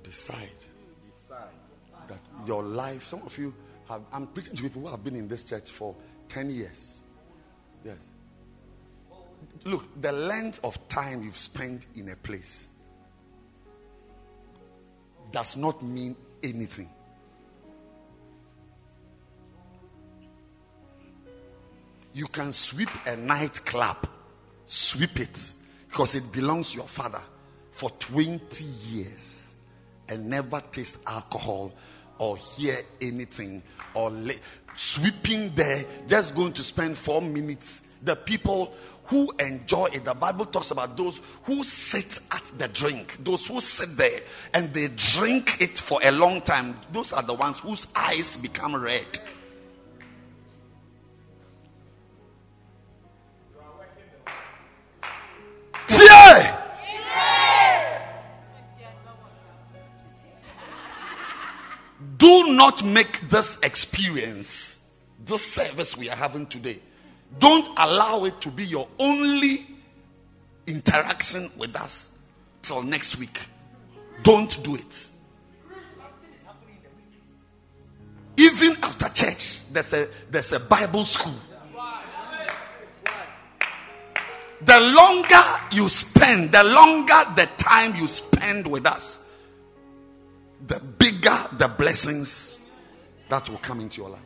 decide that your life, some of you have, I'm preaching to people who have been in this church for 10 years. Yes. Look, the length of time you've spent in a place does not mean anything. You can sweep a nightclub, sweep it because it belongs to your father for 20 years and never taste alcohol or hear anything or sweeping there, just going to spend four minutes. The people who enjoy it, the Bible talks about those who sit at the drink, those who sit there and they drink it for a long time. Those are the ones whose eyes become red. Do not make this experience, this service we are having today, don't allow it to be your only interaction with us till next week. Don't do it. Even after church, there's a there's a Bible school. The longer you spend, the longer the time you spend with us, the bigger the blessings that will come into your life.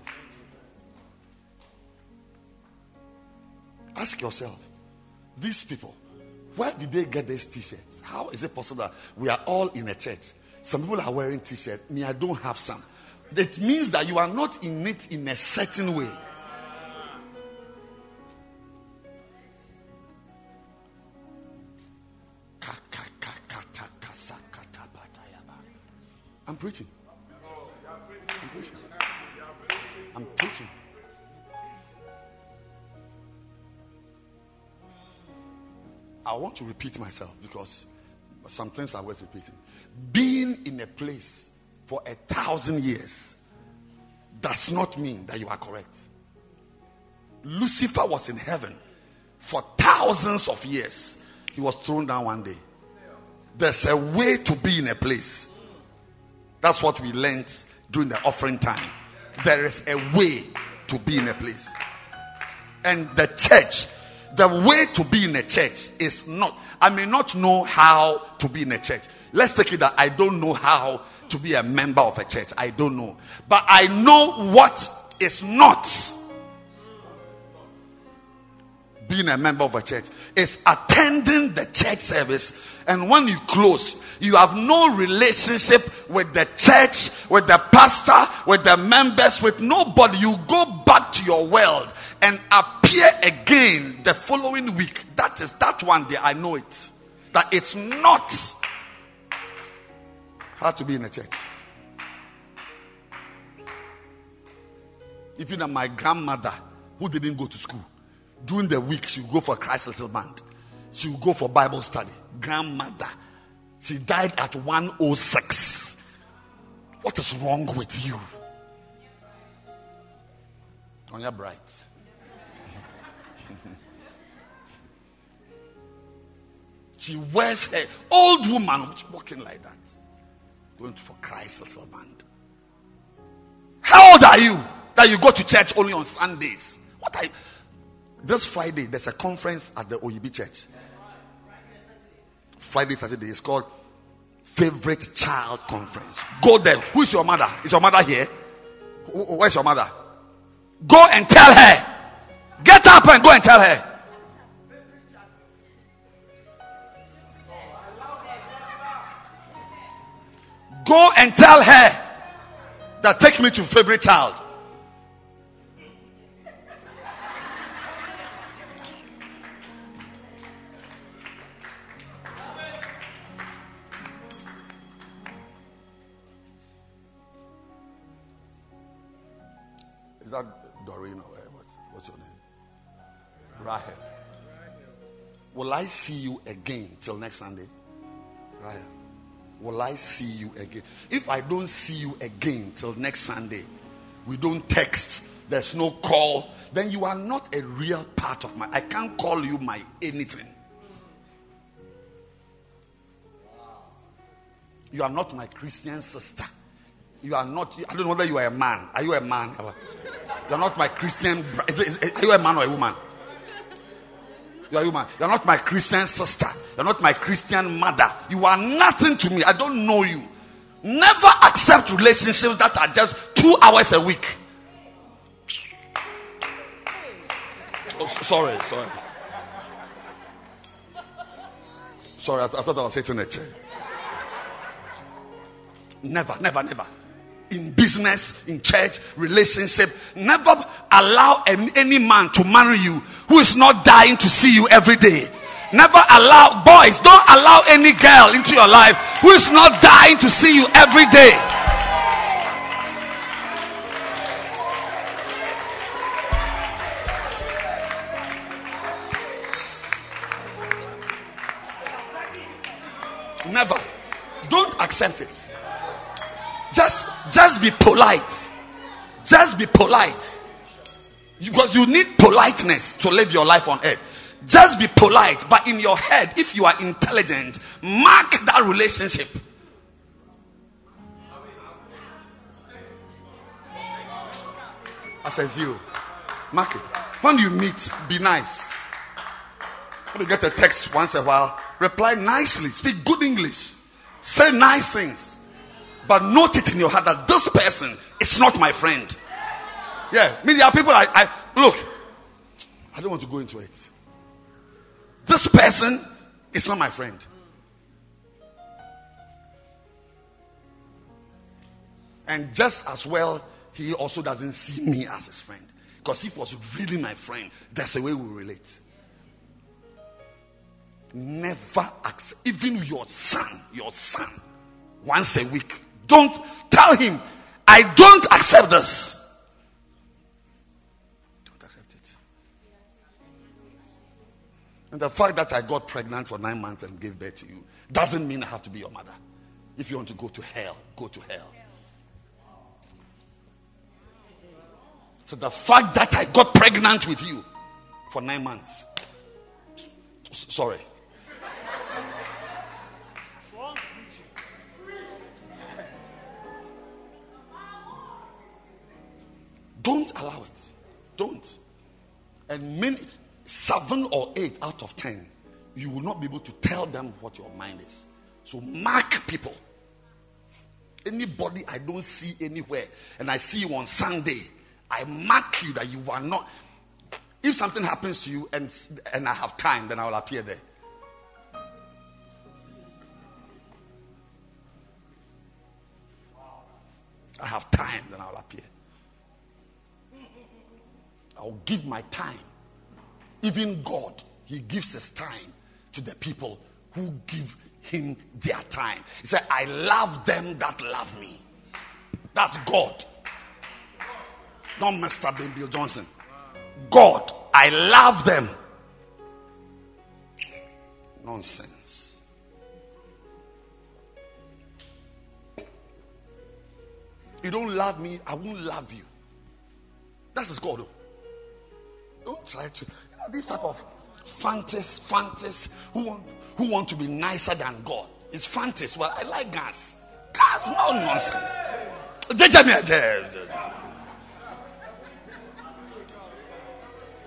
Ask yourself, these people, where did they get these t-shirts? How is it possible that we are all in a church? Some people are wearing t-shirts. Me, I don't have some. That means that you are not in it in a certain way. I'm preaching. I'm preaching. I'm preaching. I want to repeat myself because some things are worth repeating. Being in a place for a thousand years does not mean that you are correct. Lucifer was in heaven for thousands of years. He was thrown down one day. There's a way to be in a place. That's what we learned during the offering time. There is a way to be in a place. And the church, the way to be in a church is not, I may not know how to be in a church. Let's take it that I don't know how to be a member of a church. I don't know. But I know what is not being a member of a church is attending the church service. And when you close you have no relationship with the church with the pastor with the members with nobody. You go back to your world and appear again the following week. That is that one day i know it. That it's not hard to be in a church. Even my grandmother who didn't go to school during the week, she would go for Christ Little Band. She would go for Bible study. Grandmother. She died at 106. What is wrong with you? On your bright. <laughs> she wears her old woman walking like that. Going for Christ Little Band. How old are you that you go to church only on Sundays? What are you? This Friday, there's a conference at the Oyibi church. Friday, Saturday. It's called Favorite Child Conference. Go there. Who is your mother? Is your mother here? Where's your mother? Go and tell her. Get up and go and tell her. Go and tell her that take me to favorite child. Rahel. Will I see you again till next Sunday? Rahel. Will I see you again? If I don't see you again till next Sunday, we don't text, there's no call, then you are not a real part of my. I can't call you my anything. You are not my Christian sister. You are not, I don't know whether you are a man. Are you a man? You're not my Christian. Is, is, are you a man or a woman? You are human. You're not my Christian sister. You're not my Christian mother. You are nothing to me. I don't know you. Never accept relationships that are just two hours a week. Oh, sorry, sorry. Sorry, I, I thought I was hitting a chair. Never, never, never in business, in church, relationship. Never allow any man to marry you who is not dying to see you every day. Never allow, boys, don't allow any girl into your life who is not dying to see you every day. Never. Don't accept it. Just, just be polite. Just be polite. Because you need politeness to live your life on earth. Just be polite, but in your head, if you are intelligent, mark that relationship. As a zero. Mark it. When you meet, be nice. When you get a text once a while, reply nicely. Speak good English. Say nice things. But note it in your heart that this person is not my friend. Yeah, I mean, there are people I, I look, I don't want to go into it. This person is not my friend. And just as well, he also doesn't see me as his friend. Because if he was really my friend, that's the way we relate. Never accept, even your son, your son, once a week, don't tell him, I don't accept this. Don't accept it. And the fact that I got pregnant for nine months and gave birth to you doesn't mean I have to be your mother. If you want to go to hell, go to hell. So the fact that I got pregnant with you for nine months, sorry. Don't allow it. Don't. And many, seven or eight out of ten, you will not be able to tell them what your mind is. So mark people. Anybody I don't see anywhere and I see you on Sunday, I mark you that you are not. If something happens to you and, and I have time, then I will appear there. I have time, then I'll appear. I'll give my time. Even God, He gives His time to the people who give Him their time. He said, I love them that love me. That's God. Don't Mr. Ben Bill Johnson. God, I love them. Nonsense. You don't love me, I won't love you. That is God. Don't try to. You know, this type of Fantes, Fantes who want, who want to be nicer than God. It's Fantes. Well, I like gas. Gas, no nonsense.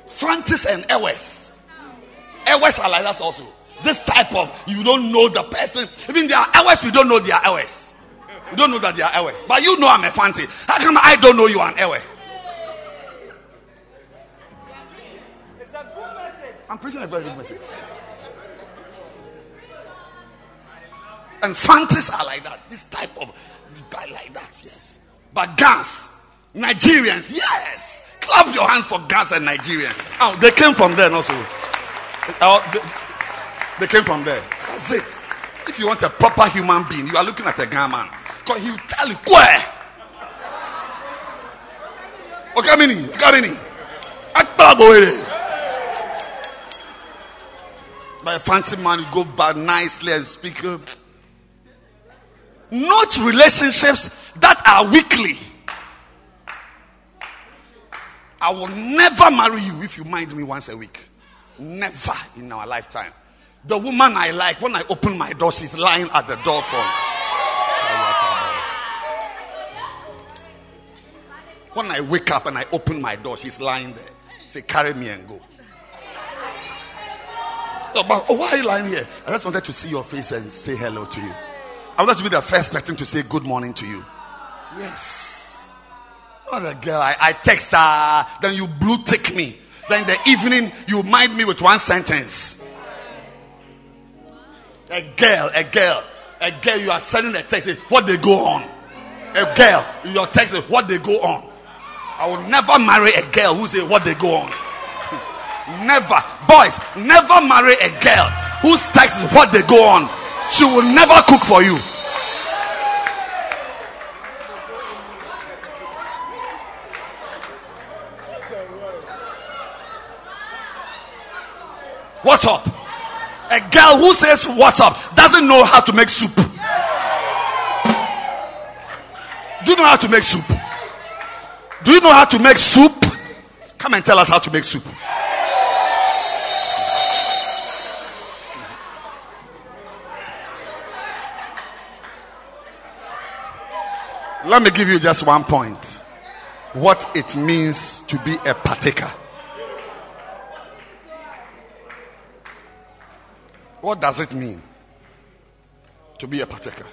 Francis and Ewes. Ewes are like that also. This type of you don't know the person. Even they are Ewes, we don't know they are Ewes. We don't know that they are Ewes. But you know I'm a Fante. How come I don't know you are an Ewe? I'm preaching a very good message. And Fantes are like that. This type of guy like that, yes. But guns, Nigerians, yes. Clap your hands for guns and Nigerians. Oh, they came from there also. Oh, they, they, came from there. That's it. If you want a proper human being, you are looking at a gun man. Because he will tell you, where? Okay, mini, okay, mini. By a Fante man, you go back nicely and speak. Uh, not relationships that are weekly. I will never marry you if you mind me once a week. Never in our lifetime. The woman I like, when I open my door, she's lying at the door front. When I wake up and I open my door, she's lying there. Say, carry me and go. Oh, but, oh, why are you lying here? I just wanted to see your face and say hello to you. I wanted to be the first person to say good morning to you. Yes. What a girl. I, I text her, then you blue tick me. Then in the evening, you mind me with one sentence. A girl, a girl, a girl, you are sending a text, what they go on. A girl, your text, is what they go on. I will never marry a girl who say what they go on. <laughs> never. Boys, never marry a girl whose text is what they go on. She will never cook for you. What's up? A girl who says what's up doesn't know how to make soup. Do you know how to make soup? Do you know how to make soup? Come and tell us how to make soup. Let me give you just one point. What it means to be a partaker. What does it mean to be a partaker?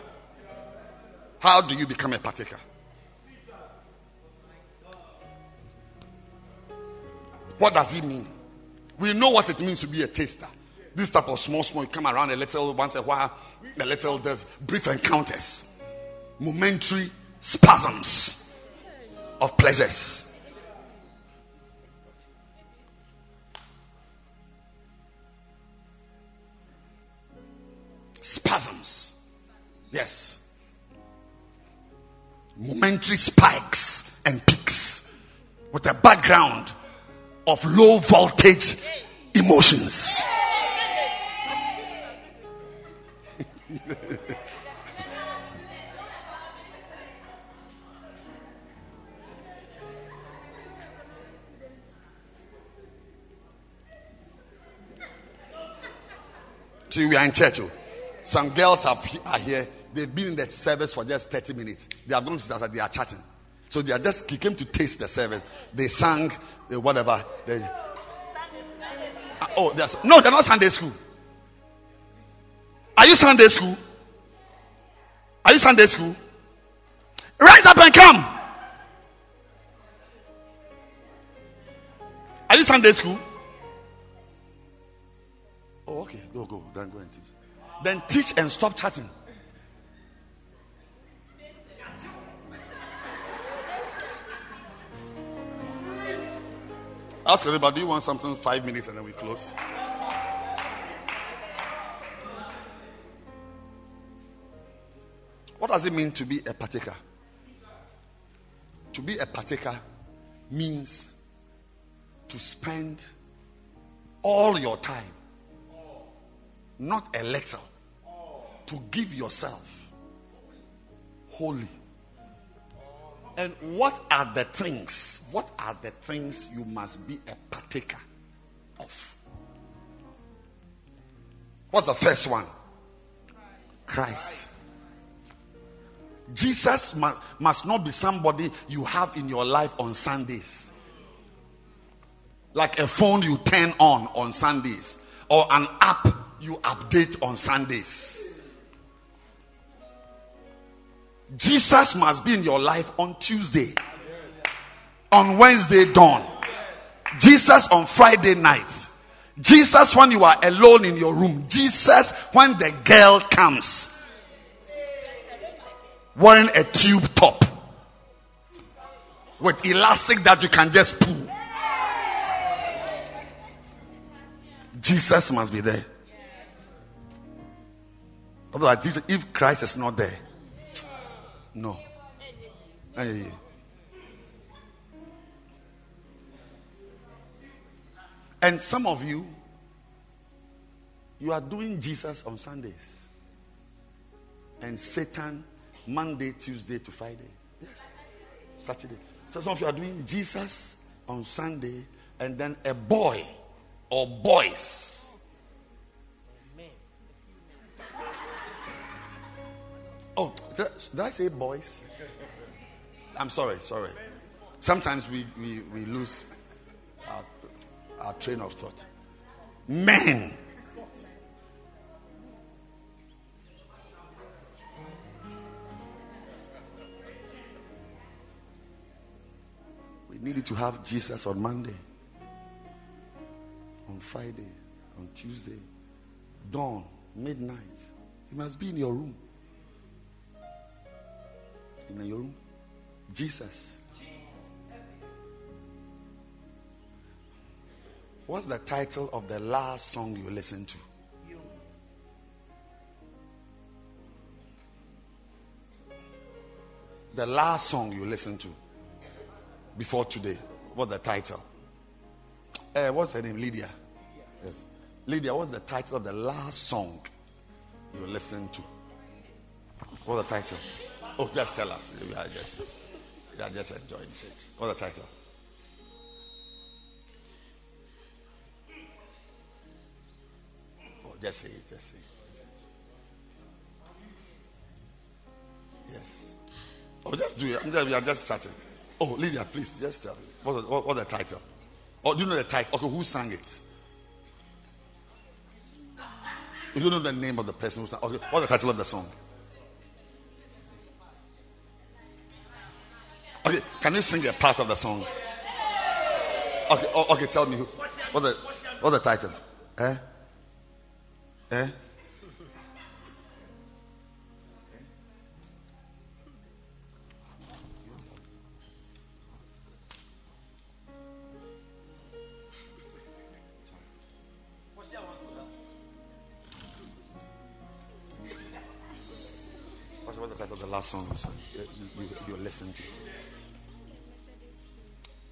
How do you become a partaker? What does it mean? We know what it means to be a taster. This type of small, small, you come around a little once a while, a little, there's brief encounters, momentary spasms of pleasures. spasms. Yes. Momentary spikes and peaks with a background of low voltage emotions. <laughs> See, we are in church. Oh. Some girls are here. They've been in the service for just 30 minutes. They have gone to that they are chatting. So they are just, they came to taste the service. They sang, they, whatever. They, uh, oh, there's, no, they're not Sunday school. Are you Sunday school? Are you Sunday school? Rise up and come. Are you Sunday school? Oh, okay. Go, go. Then go and teach. Then teach and stop chatting. Ask everybody, do you want something? Five minutes and then we close. What does it mean to be a partaker? To be a partaker means to spend all your time, not a little, to give yourself wholly. And what are the things? What are the things you must be a partaker of? What's the first one? Christ. Jesus must, must not be somebody you have in your life on Sundays. Like a phone you turn on on Sundays or an app you update on Sundays. Jesus must be in your life on Tuesday, on Wednesday dawn, Jesus on Friday night, Jesus when you are alone in your room, Jesus when the girl comes wearing a tube top with elastic that you can just pull. Jesus must be there. Otherwise, if Christ is not there, no. And some of you, you are doing Jesus on Sundays. And Satan Monday, Tuesday to Friday. Yes. Saturday. So some of you are doing Jesus on Sunday and then a boy or boys. Oh, did I say boys? I'm sorry, sorry. Sometimes we, we, we lose our, our train of thought. Men. We needed to have Jesus on Monday, on Friday, on Tuesday, dawn, midnight. He must be in your room. In your room. Jesus. What's the title of the last song you listened to? The last song you listened to before today. What's the title? Uh, what's her name? Lydia. Yes. Lydia, what's the title of the last song you listened to? What's the title? Oh, just tell us. We are just, we are just enjoying church. What's the title? Oh, just say it. Just say it. Yes. Oh, just do it. I'm just, we are just starting. Oh, Lydia, please just tell me. What's the, what, what's the title? Oh, do you know the title? Okay, who sang it? You don't know the name of the person who sang. Okay, what's the title of the song? Okay, can you sing a part of the song? Okay, okay, tell me who. What the what the title? Eh? Eh? What's the title of the last song you, you, you listened to?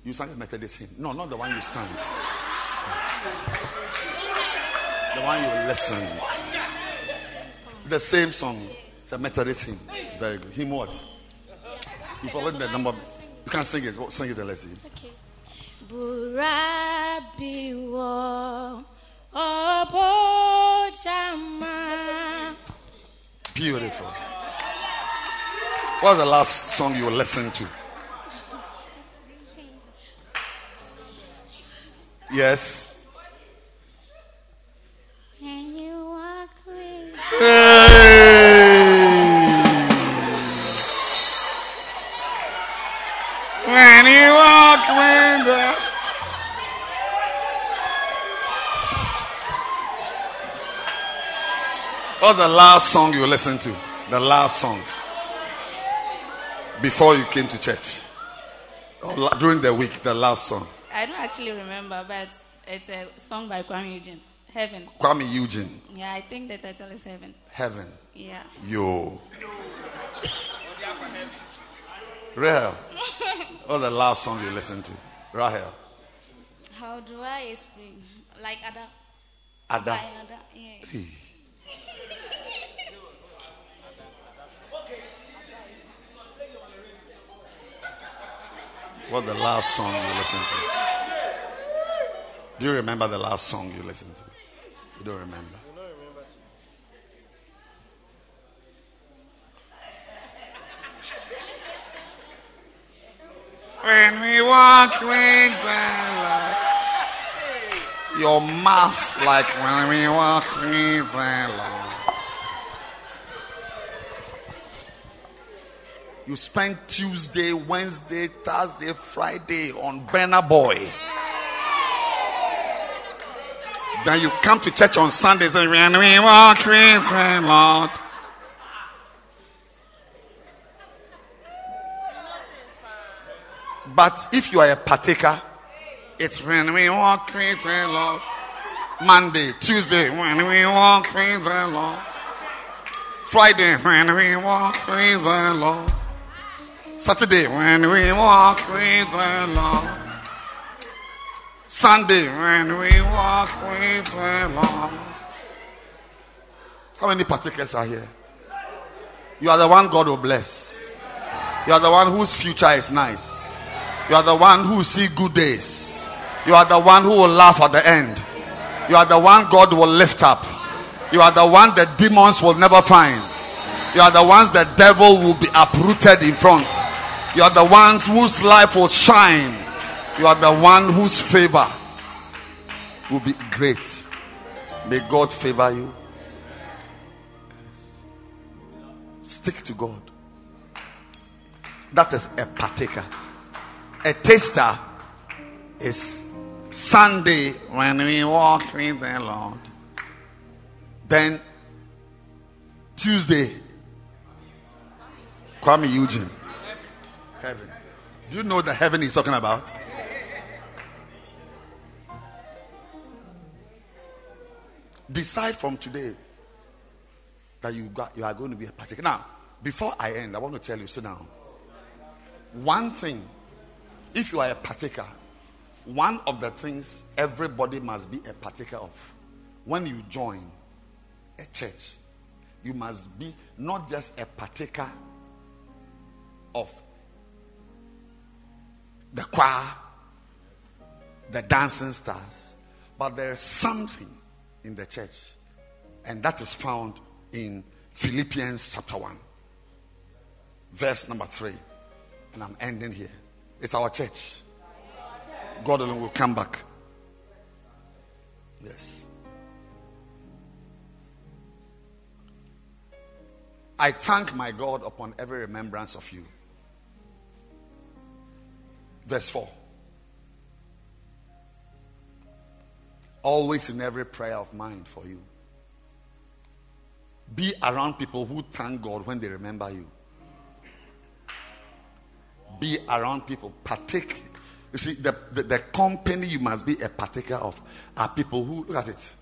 You sang a Methodist hymn. No, not the one you sang. The one you listened. The same song. It's a Methodist hymn. Very good. Hymn what? You forgot the number. You can't sing it. Sing it and let's see. Okay. Beautiful. What's the last song you listened to? Yes. When you walk with What's the last song you listened to? The last song. Before you came to church. Or during the week, the last song. I don't actually remember, but it's a song by Kwame Eugene. Heaven. Kwame Eugene. Yeah, I think the title is Heaven. Heaven. Yeah. Yo. Rahel. What's the last song you listened to? Rahel. How do I explain? Like Ada. Ada. Ada. Yeah. What's the last song you listened to? Do you remember the last song you listened to? You don't remember. When we walk with the Lord. Your mouth like when we walk with the Lord. You spend Tuesday, Wednesday, Thursday, Friday on Burna Boy. Then you come to church on Sundays and we walk with the Lord. But if you are a partaker, it's when we walk with the Lord. Monday, Tuesday, when we walk with the Lord. Friday, when we walk with the Lord. Saturday, when we walk with the Lord. Sunday, when we walk with the Lord. How many partakers are here? You are the one God will bless. You are the one whose future is nice. You are the one who will see good days. You are the one who will laugh at the end. You are the one God will lift up. You are the one the demons will never find. You are the ones the devil will be uprooted in front. You are the ones whose life will shine. You are the one whose favor will be great. May God favor you. Stick to God. That is a partaker. A taster is Sunday when we walk with the Lord. Then Tuesday, Kwame Eugene. Do you know the heaven he's talking about? Decide from today that you got you are going to be a partaker. Now, before I end, I want to tell you, sit down. One thing, if you are a partaker, one of the things everybody must be a partaker of when you join a church, you must be not just a partaker of the choir, the dancing stars, but there's something in the church, and that is found in Philippians chapter 1, verse number 3. And I'm ending here. It's our church. God alone will come back. Yes. I thank my God upon every remembrance of you. Verse 4. Always in every prayer of mine for you. Be around people who thank God when they remember you. Be around people, partake. You see, the, the, the company you must be a partaker of are people who, look at it.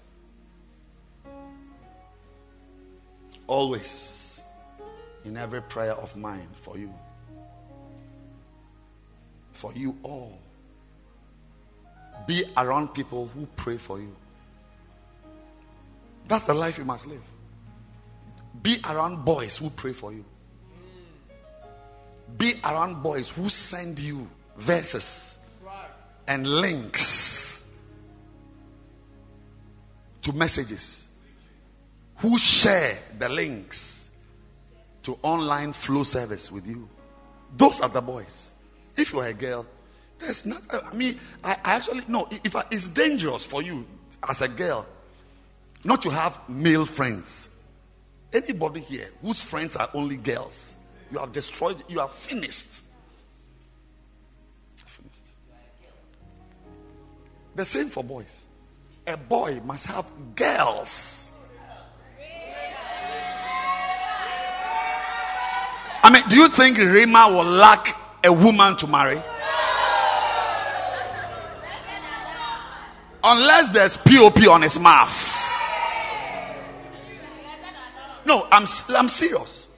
Always in every prayer of mine for you. For you all. Be around people who pray for you. That's the life you must live. Be around boys who pray for you. Be around boys who send you verses and links to messages. Who share the links to online flow service with you. Those are the boys. If you are a girl, there's not. Uh, I mean, I, I actually no. If I, it's dangerous for you as a girl, not to have male friends. Anybody here whose friends are only girls, you have destroyed. You are finished. finished. The same for boys. A boy must have girls. I mean, do you think Rima will lack a woman to marry? Unless there's POP on his mouth. No, I'm, I'm serious.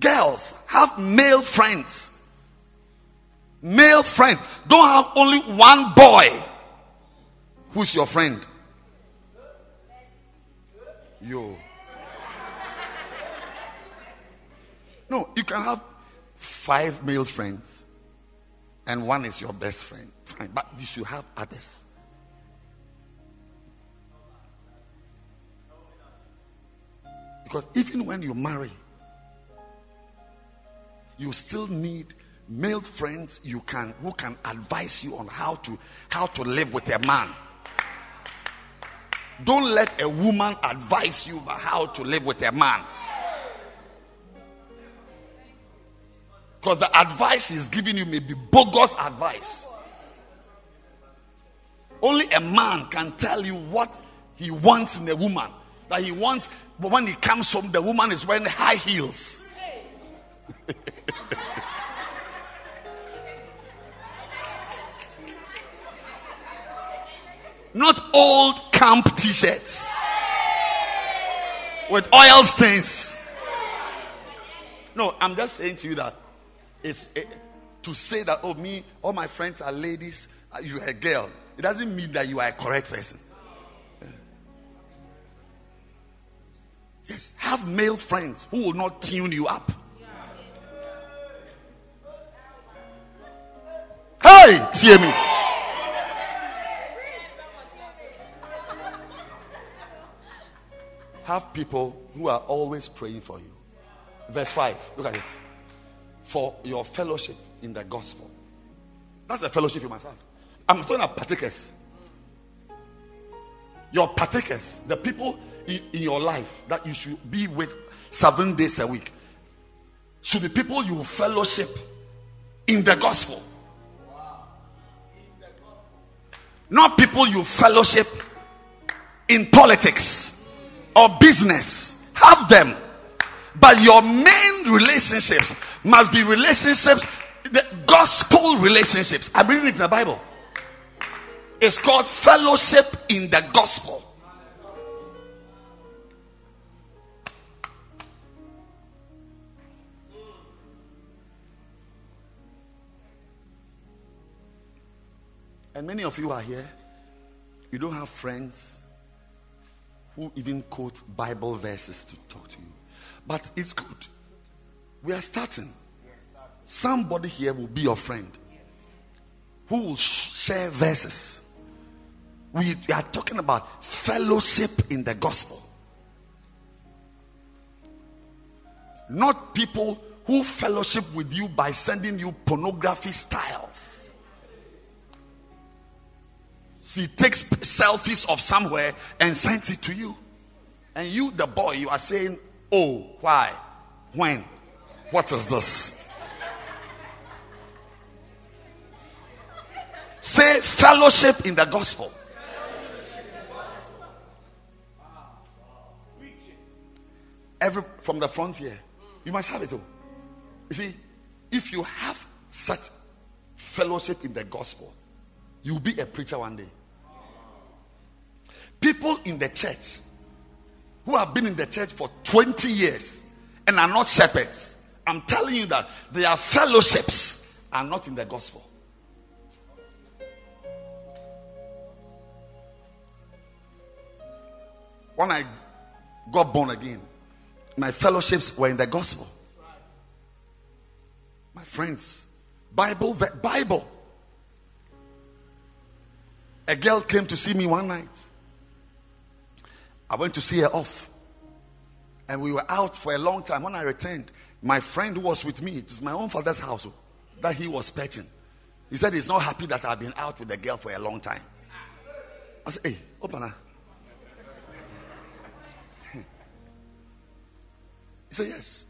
Girls have male friends. Male friends. Don't have only one boy who's your friend. Yo. No, you can have five male friends and one is your best friend. Fine, but you should have others. Because even when you marry, you still need male friends you can who can advise you on how to how to live with a man. Don't let a woman advise you about how to live with a man. Because the advice she's giving you may be bogus advice. Only a man can tell you what he wants in a woman. That he wants, but when he comes home, the woman is wearing high heels. <laughs> Not old camp t shirts with oil stains. No, I'm just saying to you that it's eh, to say that, oh, me, all my friends are ladies, uh, you're a girl. It doesn't mean that you are a correct person. Yes, have male friends who will not tune you up. Hey, hear me. Have people who are always praying for you. Verse 5, look at it. For your fellowship in the gospel. That's a fellowship you must have. I'm talking about partakers. Your partakers, the people in, in your life that you should be with seven days a week, should be people you fellowship in the gospel. Not people you fellowship in politics or business. Have them. But your main relationships must be relationships, the gospel relationships. I'm reading it in the Bible. It's called fellowship in the gospel. And many of you are here, you don't have friends who even quote Bible verses to talk to you. But it's good. We are starting. Somebody here will be your friend who will share verses. We are talking about fellowship in the gospel. Not people who fellowship with you by sending you pornography styles. She takes selfies of somewhere and sends it to you. And you, the boy, you are saying, Oh, why? When? What is this? Say fellowship in the gospel. Every from the frontier, you must have it all. You see, if you have such fellowship in the gospel, you'll be a preacher one day. People in the church who have been in the church for 20 years and are not shepherds, I'm telling you that their fellowships are not in the gospel. When I got born again, my fellowships were in the gospel. My friends, Bible, Bible. A girl came to see me one night. I went to see her off. And we were out for a long time. When I returned, my friend who was with me, it was my own father's house, oh, that he was petting. He said he's not happy that I've been out with the girl for a long time. I said, hey, open her. He said, Yes.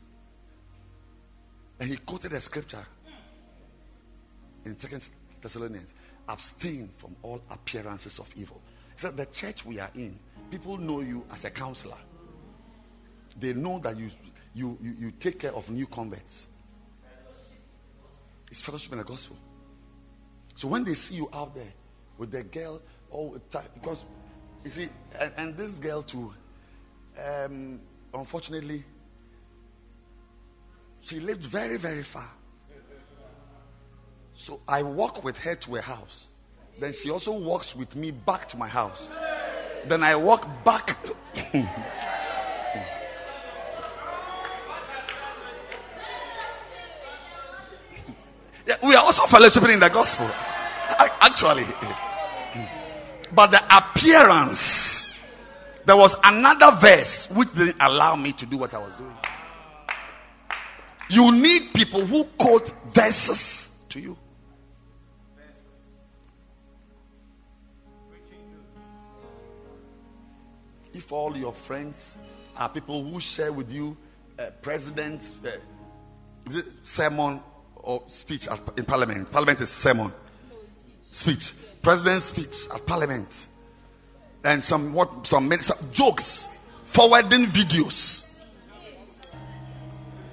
And he quoted a scripture in Second Thessalonians abstain from all appearances of evil. He said, The church we are in, people know you as a counselor. They know that you you, you, you take care of new converts. It's fellowship in the gospel. So when they see you out there with the girl, all the time, because you see, and, and this girl too, um, unfortunately, she lived very, very far. So I walk with her to her house. Then she also walks with me back to my house. Then I walk back. <laughs> we are also fellowshipping in the gospel. Actually. But the appearance, there was another verse which didn't allow me to do what I was doing. You need people who quote verses to you. If all your friends are people who share with you uh, president's uh, sermon or speech at, in parliament, parliament is sermon, speech, president's speech at parliament, and some what some, some jokes, forwarding videos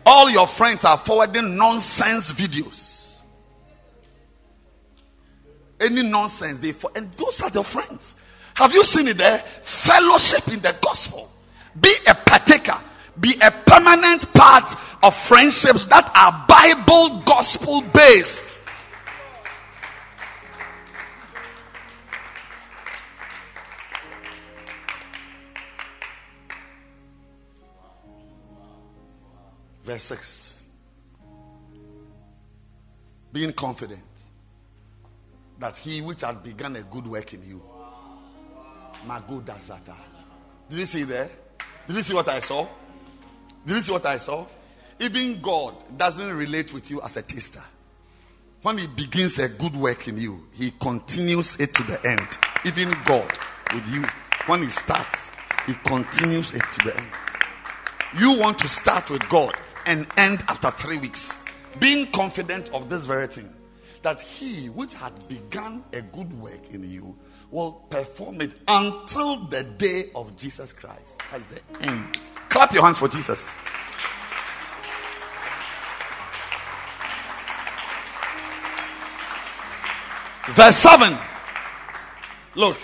all your friends are forwarding nonsense videos. Any nonsense they for, and those are your friends. Have you seen it there? Fellowship in the gospel. Be a partaker. Be a permanent part of friendships that are Bible gospel based. Verse 6. Being confident that he which had begun a good work in you, Magodazata. Did you see there? Did you see what I saw? Did you see what I saw? Even God doesn't relate with you as a taster. When he begins a good work in you, he continues it to the end. Even God with you, when he starts, he continues it to the end. You want to start with God and end after three weeks. Being confident of this very thing, that he which had begun a good work in you will perform it until the day of Jesus Christ as the end. Clap your hands for Jesus. Verse 7. Look,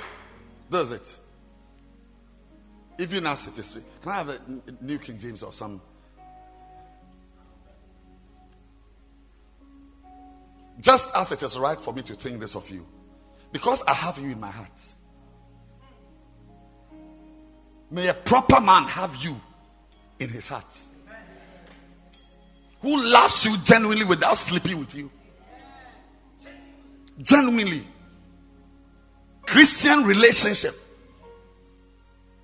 does it. If you now sit this way, can I have a New King James or some Just as it is right for me to think this of you, because I have you in my heart. May a proper man have you in his heart. Who loves you genuinely without sleeping with you. Genuinely. Christian relationship.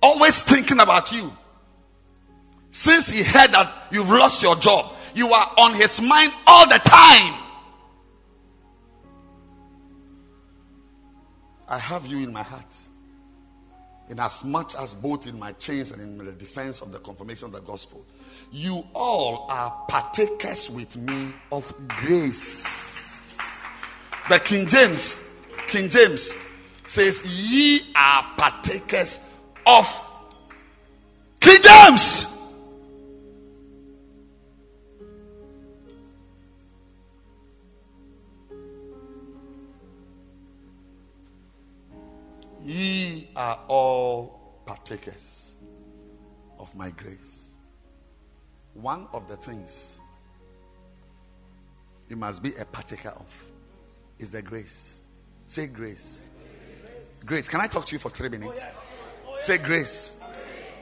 Always thinking about you. Since he heard that you've lost your job, you are on his mind all the time. I have you in my heart. In as much as both in my chains and in the defense of the confirmation of the gospel, you all are partakers with me of grace. But King James, King James says, Ye are partakers of King James. Ye are all partakers of my grace. One of the things you must be a partaker of is the grace. Say grace. Grace. Can I talk to you for three minutes? Say grace.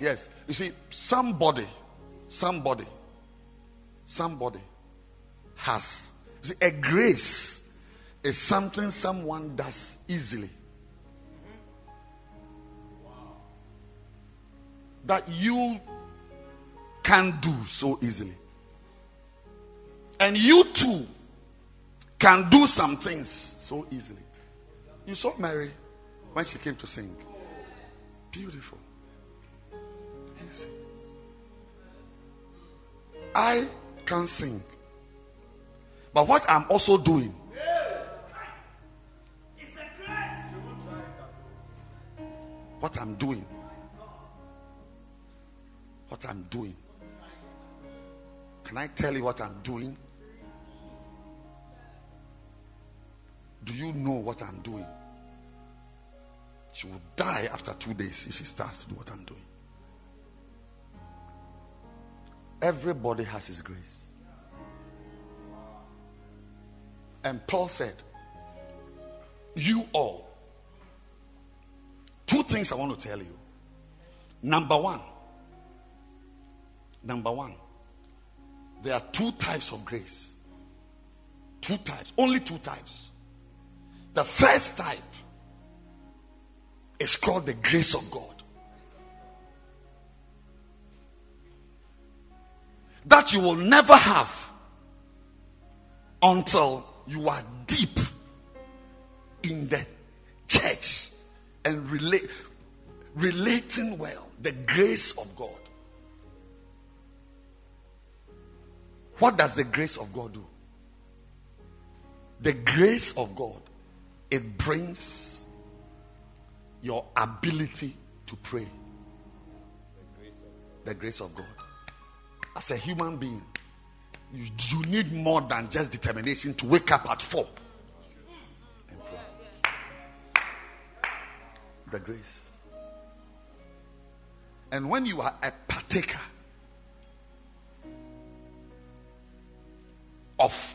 Yes. You see, somebody, somebody, somebody has. See, a grace is something someone does easily. That you can do so easily. And you too can do some things so easily. You saw Mary when she came to sing. Beautiful. Easy. I can sing. But what I'm also doing what I'm doing what I'm doing Can I tell you what I'm doing? Do you know what I'm doing? She will die after two days if she starts to do what I'm doing. Everybody has his grace. And Paul said, You all. Two things I want to tell you. Number one, number one, there are two types of grace. Two types, only two types. The first type is called the grace of God. That you will never have until you are deep in the church and relate, relating well. The grace of God. What does the grace of God do? The grace of God, it brings your ability to pray. The grace of God. As a human being, you, you need more than just determination to wake up at four and pray. The grace. And when you are a partaker of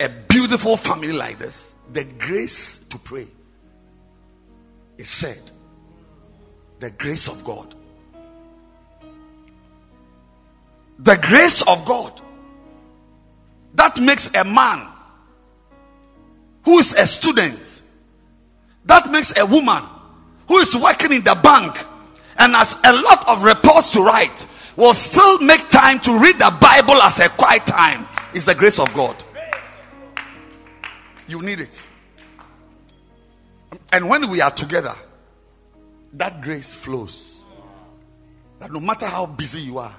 a beautiful family like this, the grace to pray is said. The grace of God. The grace of God that makes a man who is a student, that makes a woman who is working in the bank and has a lot of reports to write will still make time to read the Bible as a quiet time is the grace of God. You need it. And when we are together, that grace flows. That no matter how busy you are,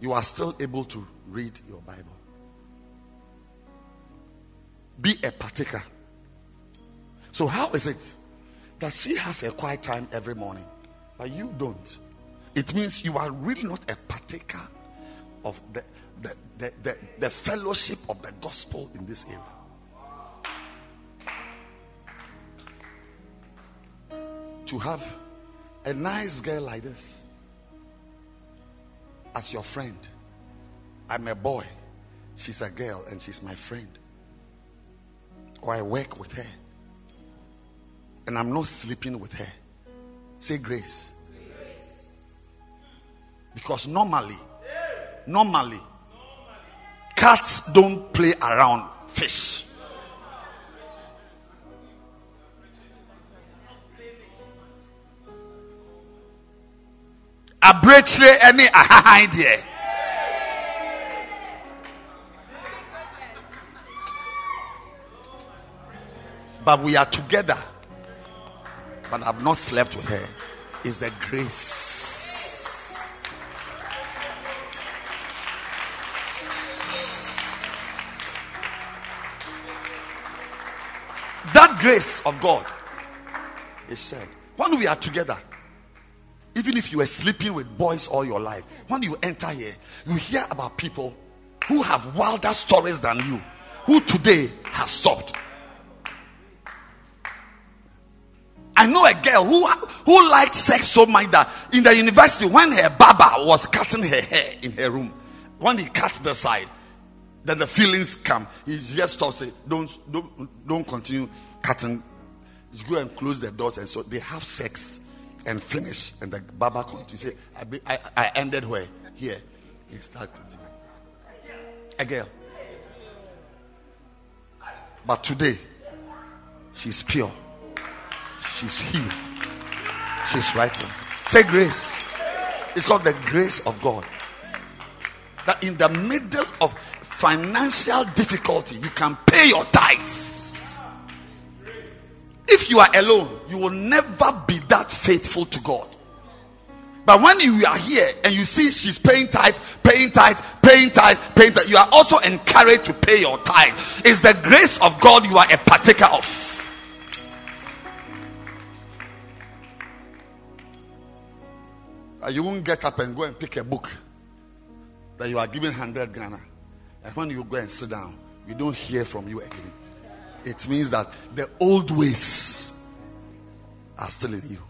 you are still able to read your Bible. Be a partaker. So, how is it that she has a quiet time every morning, but you don't? It means you are really not a partaker of the, the, the, the, the fellowship of the gospel in this area. To have a nice girl like this as your friend. I'm a boy, she's a girl, and she's my friend. Or I work with her, and I'm not sleeping with her. Say grace. Because normally, normally, cats don't play around fish. abirekyire ɛne ahahan but we are together but i've not slept with her. Is the grace that grace of god is said when we are together even if you were sleeping with boys all your life, when you enter here, you hear about people who have wilder stories than you, who today have stopped. I know a girl who who liked sex so much that in the university, when her barber was cutting her hair in her room, when he cuts the side, then the feelings come. He just stops. Say, don't don't don't continue cutting. Just go and close the doors, and so they have sex and finish. And the Baba comes. You say, I, be, I, I ended where? Here. He start A girl. But today, she's pure. She's healed. She's right. Say grace. It's called the grace of God. That in the middle of financial difficulty, you can pay your tithes. If you are alone, you will never be that faithful to God. But when you are here and you see she's paying tithe, paying tithe, paying tithe, paying tithe, you are also encouraged to pay your tithe. It's the grace of God you are a partaker of. You won't get up and go and pick a book that you are given 100 Ghana. And when you go and sit down, we don't hear from you again. It means that the old ways are still in you.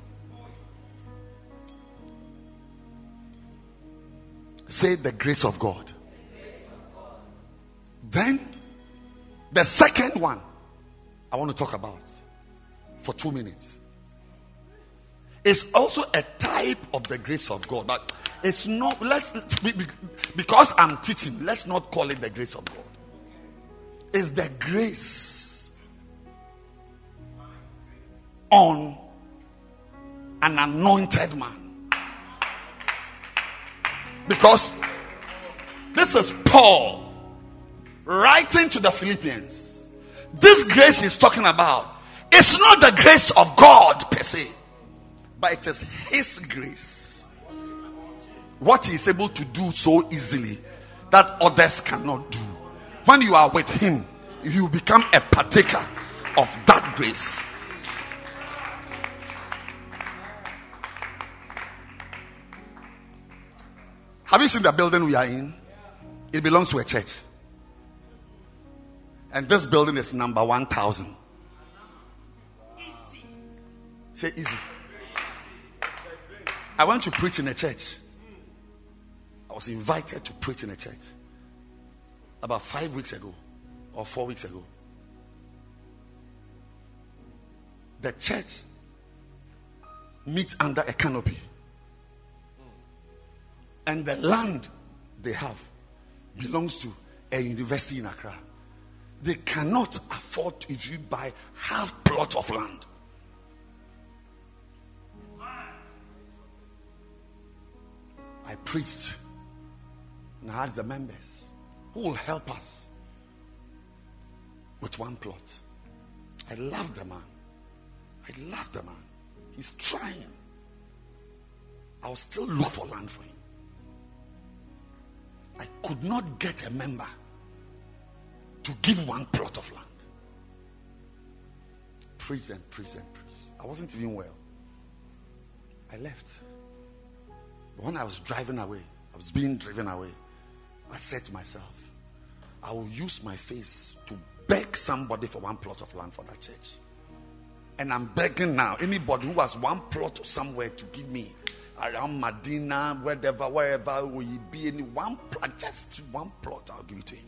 Say the grace of God. Then, the second one I want to talk about for two minutes is also a type of the grace of God. But it's not, let's, because I'm teaching, let's not call it the grace of God. It's the grace on an anointed man. Because this is Paul writing to the Philippians. This grace he's talking about it's not the grace of God per se, but it is his grace. What he is able to do so easily that others cannot do. When you are with him, you become a partaker of that grace. Have you seen the building we are in? It belongs to a church. And this building is number 1000. Say easy. I went to preach in a church. I was invited to preach in a church about five weeks ago or four weeks ago. The church meets under a canopy and the land they have belongs to a university in Accra. They cannot afford if you buy half plot of land. I preached and I asked the members who will help us with one plot. I love the man. I love the man. He's trying. I'll still look for land for him. I could not get a member to give one plot of land. Preach and preach and preach. I wasn't even well. I left. When I was driving away, I was being driven away, I said to myself, I will use my face to beg somebody for one plot of land for that church. And I'm begging now anybody who has one plot somewhere to give me around Medina, wherever, wherever will you be, any one plot, just one plot, I'll give it to him.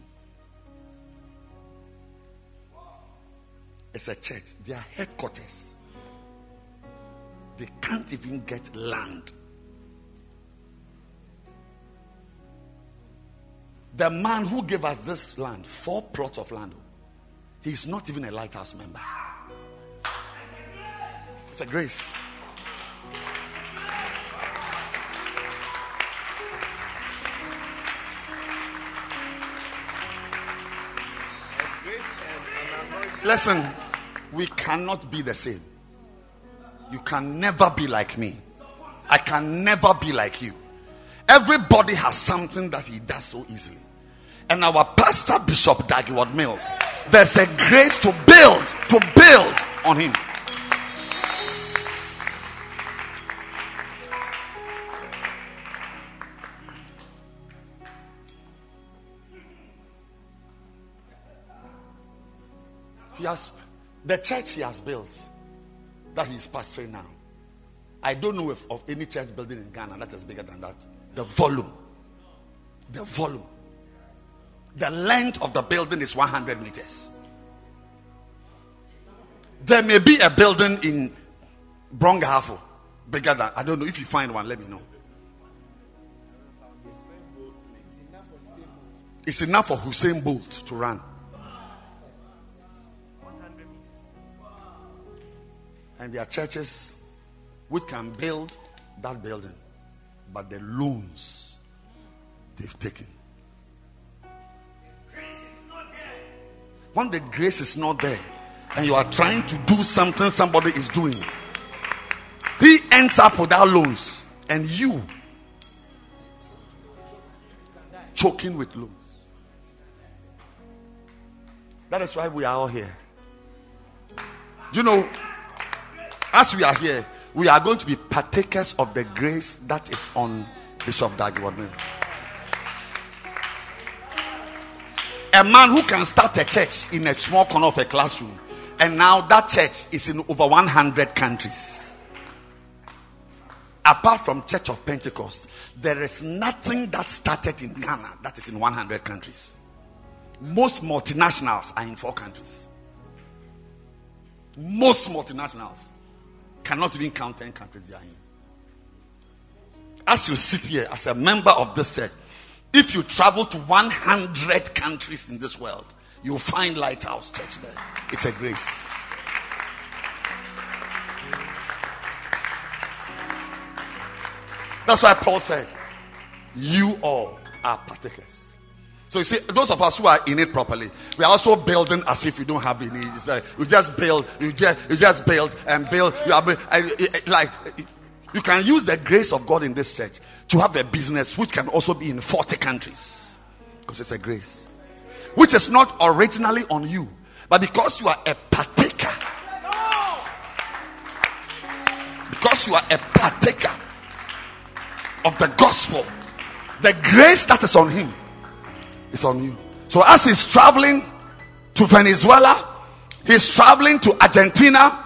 It's a church, their headquarters. They can't even get land. The man who gave us this land, four plots of land, he's not even a lighthouse member. It's a grace. Listen, we cannot be the same. You can never be like me. I can never be like you. Everybody has something that he does so easily. And our pastor, Bishop Dag Heward-Mills, there's a grace to build, to build on him. He has the church he has built that he is pastoring now. I don't know if of any church building in Ghana that is bigger than that. The volume. The volume. The length of the building is 100 meters. There may be a building in Brong-Ahafo bigger than I don't know. If you find one, let me know. It's enough for Usain Bolt to run. And there are churches which can build that building, but the loans they've taken. When the grace is not there, and you are trying to do something somebody is doing, he ends up without loans, and you choking with loans. That is why we are all here. You know, as we are here, we are going to be partakers of the grace that is on Bishop Dag Heward-Mills. A man who can start a church in a small corner of a classroom, and now that church is in over 100 countries. Apart from Church of Pentecost, there is nothing that started in Ghana that is in 100 countries. Most multinationals are in four countries. Most multinationals cannot even count 10 countries they are in. As you sit here as a member of this church, if you travel to 100 countries in this world, you'll find Lighthouse Church there. It's a grace. That's why Paul said, You all are partakers. So you see, those of us who are in it properly, we are also building as if we don't have any. It's like you just build, you just you just build and build. You are like you can use the grace of God in this church to have a business which can also be in 40 countries because it's a grace which is not originally on you, but because you are a partaker. Because you are a partaker of the gospel, the grace that is on him is on you. So as he's traveling to Venezuela, he's traveling to Argentina,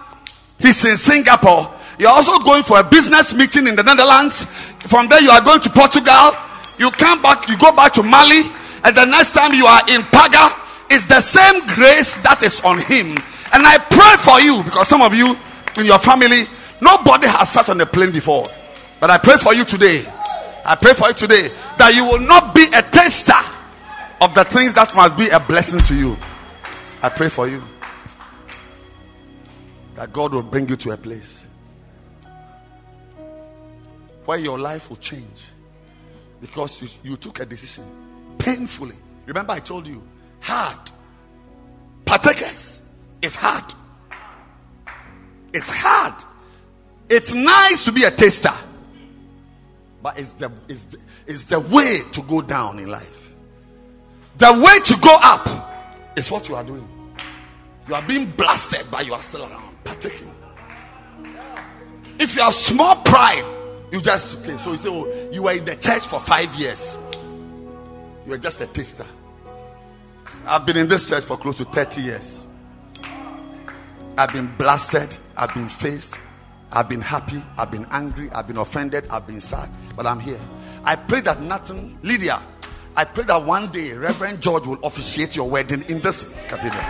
he's in Singapore, you're also going for a business meeting in the Netherlands. From there, you are going to Portugal. You come back, you go back to Mali, and the next time you are in Paga, it's the same grace that is on him. And I pray for you because some of you in your family, nobody has sat on a plane before. But I pray for you today. I pray for you today that you will not be a taster of the things that must be a blessing to you. I pray for you that God will bring you to a place where your life will change because you, you took a decision painfully. Remember, I told you, hard. Partakers is hard. It's hard. It's nice to be a taster, but it's the, it's the, it's the way to go down in life. The way to go up is what you are doing. You are being blasted, but you are still around, partaking. If you have small pride, you just came. So you say, Oh, you were in the church for five years. You were just a taster. I've been in this church for close to 30 years. I've been blasted, I've been faced, I've been happy, I've been angry, I've been offended, I've been sad, but I'm here. I pray that nothing, Lydia, I pray that one day Reverend George will officiate your wedding in this cathedral.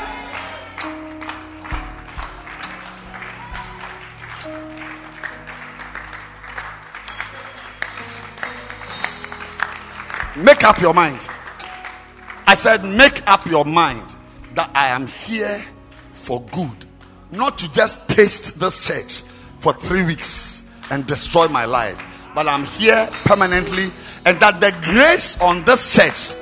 Make up your mind. I said, make up your mind that I am here for good, not to just taste this church for three weeks and destroy my life, but I'm here permanently, and that the grace on this church,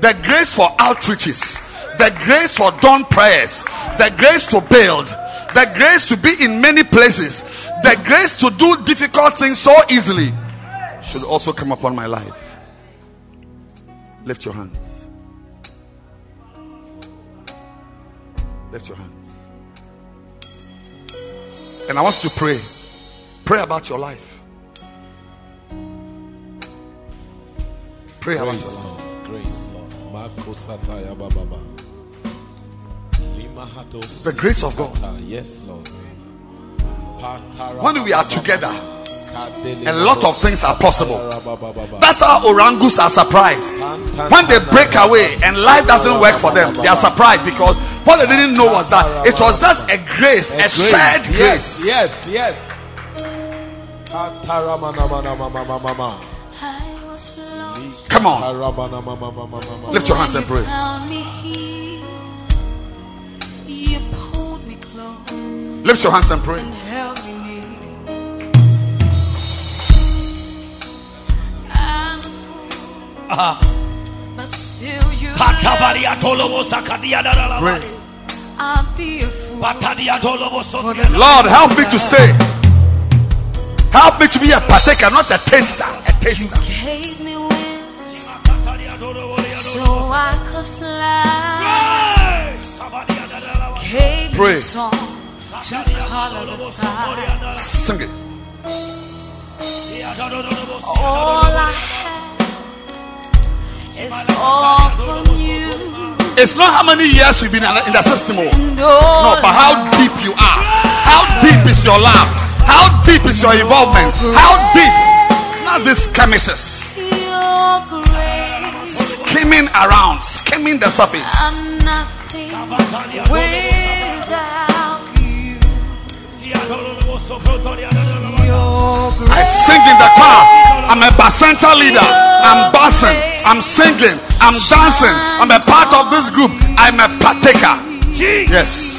the grace for outreaches, the grace for dawn prayers, the grace to build, the grace to be in many places, the grace to do difficult things so easily should also come upon my life. Lift your hands. Lift your hands. And I want you to pray. Pray about your life. Pray about your Grace, life. Lord. Grace, Lord. Marco Sataya Baba. Lima Hatos. The grace of God. Yes, Lord. When we are together, a lot of things are possible. That's how orangus are surprised. When they break away and life doesn't work for them, they are surprised because what they didn't know was that it was just a grace, a shared grace. yes, yes. Ataramanamamamamamama. I was lost. Come on, lift your hands and pray. Lift your hands and pray. you Pray. Lord, help me to say. Help me to be a partaker, not a taster. A taster. Gave me wings so I could fly. Gave Pray. song to color the sky. Sing it. All I have is all from you. It's not how many years you've been in the system. oh. No, No, but how deep you are. How deep is your love? How deep is your involvement? How deep? Not these skirmishes. Skimming around, skimming the surface. I'm nothing without you. I sing in the choir. I'm a bacenta leader. I'm bassing. I'm singing. I'm dancing. I'm a part of this group. I'm a partaker. Yes.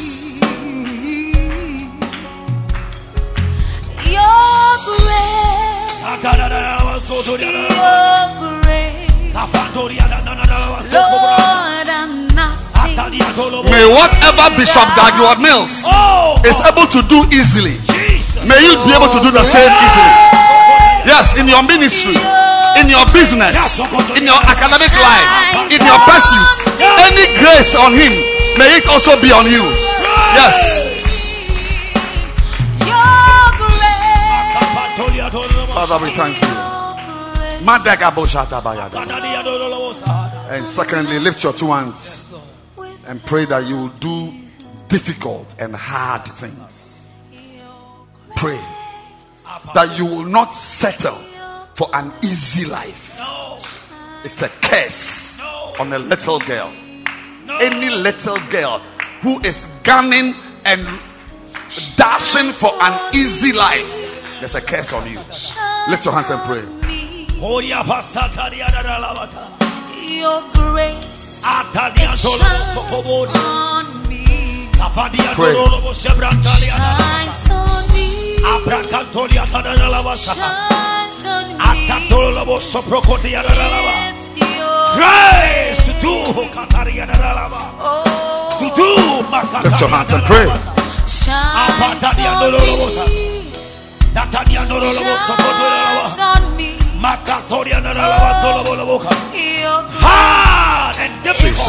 Your grace, your Lord, I'm nothing. May whatever Bishop Dag Heward-Mills oh, oh. is able to do easily, may you be able to do the same easily. Yes, in your ministry, in your business, in your academic life, in your pursuits, any grace on him, may it also be on you. Yes. Your grace, Father, we thank you. And secondly, lift your two hands and pray that you will do difficult and hard things. Pray that you will not settle for an easy life. It's a curse on a little girl. Any little girl who is gunning and dashing for an easy life, there's a curse on you. Lift your hands and pray. Your grace, shines on me, Pray. shines on me, shines on me. It's your Grace to do oh, to do Lift your hands and pray. shines on me, shines on me. Hard and difficult.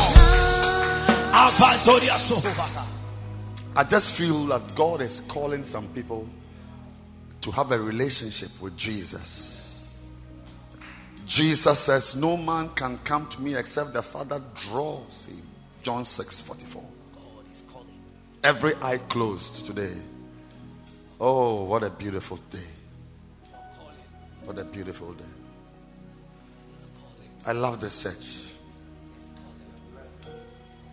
I just feel that God is calling some people to have a relationship with Jesus. Jesus says, No man can come to me except the Father draws him. John 6 44. Every eye closed today. Oh, what a beautiful day. What a beautiful day. I love this church.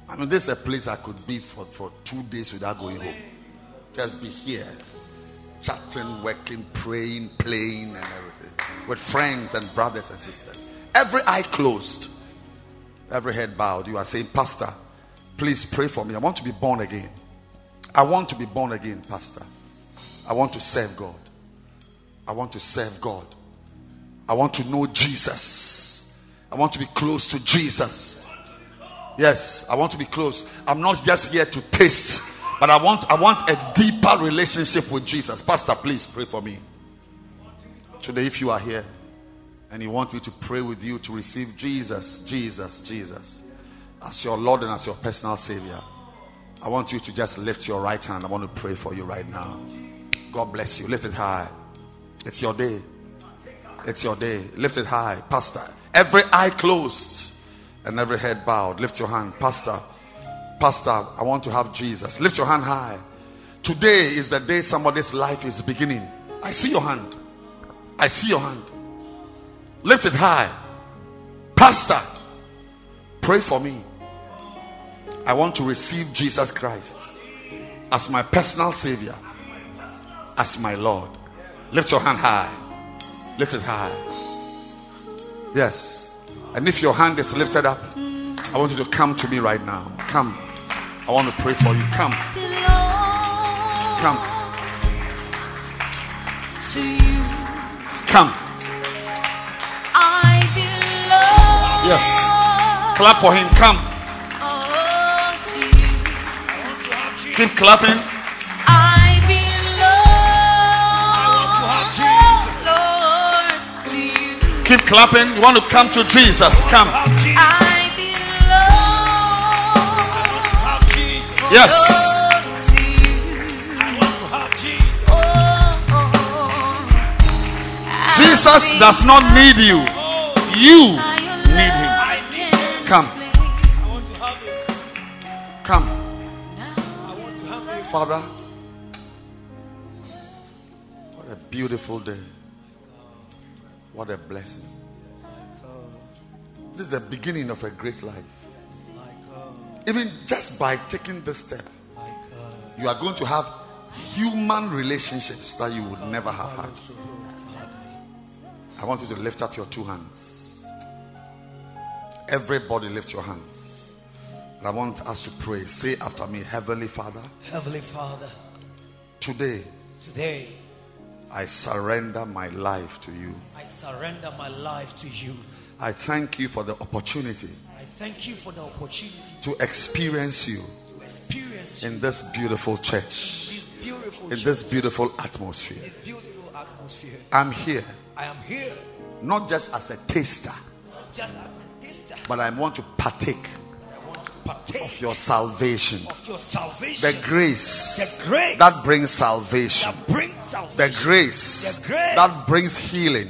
I mean, this is a place I could be for, for two days without going home. Just be here, chatting, working, praying, playing, and everything with friends and brothers and sisters. Every eye closed, every head bowed. You are saying, Pastor, please pray for me. I want to be born again. I want to be born again, Pastor. I want to serve God. I want to serve God. I want to know Jesus. I want to be close to Jesus. Yes, I want to be close. I'm not just here to taste, but I want I want a deeper relationship with Jesus. Pastor, please pray for me. Today, if you are here and you want me to pray with you to receive Jesus, Jesus, Jesus as your Lord and as your personal Savior, I want you to just lift your right hand. I want to pray for you right now. God bless you. Lift it high. It's your day. It's your day. Lift it high, Pastor. Every eye closed and every head bowed. Lift your hand, Pastor. Pastor, I want to have Jesus. Lift your hand high. Today is the day somebody's life is beginning. I see your hand. I see your hand. Lift it high. Pastor, pray for me. I want to receive Jesus Christ as my personal Savior, as my Lord. Lift your hand high. Lift it high. Yes. And if your hand is lifted up, I want you to come to me right now. Come. I want to pray for you. Come. Come. to you. Come. I belong. Yes. Clap for him. Come. Oh, to you. Keep clapping. keep clapping. You want to come to Jesus? Come. Yes. Jesus does not need you. You need him. Come. Come. Father, what a beautiful day. What a blessing. This is the beginning of a great life. Even just by taking this step, you are going to have human relationships that you would never have had. I want you to lift up your two hands. Everybody, lift your hands. And I want us to pray. Say after me, Heavenly Father, Heavenly Father, today today I surrender my life to you. I surrender my life to you. I thank you for the opportunity I thank you for the opportunity to experience you to experience in this beautiful church, this beautiful in church, this beautiful atmosphere. this beautiful atmosphere. I'm here I am here not just as a taster, just as a taster. but I want to partake I want to partake of your salvation. of your salvation. The grace The grace that brings salvation. that brings The grace The grace that brings healing.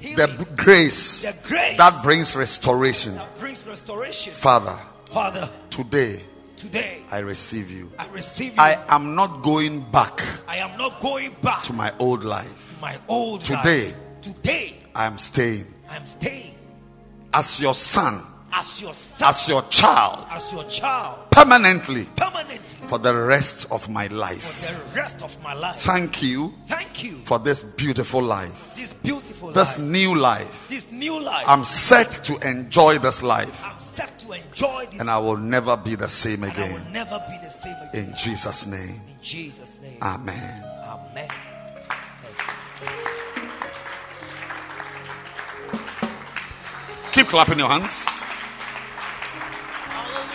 healing, The grace the grace that brings restoration. that brings restoration. Father, Father, today today I receive you. I receive you. I am not going back I am not going back to my old life. to my old Today. life. Today, I am staying I am staying as your son, as your son, as your child, as your child, permanently permanently for the rest of my life. for the rest of my life. Thank you Thank you for this beautiful life, this beautiful this life, new life. this new life. I'm set to enjoy this life, I'm set to enjoy this, and I will never be the same and I will again. never be the same again. In Jesus' name, In Jesus' name, Amen. Amen. Keep clapping your hands.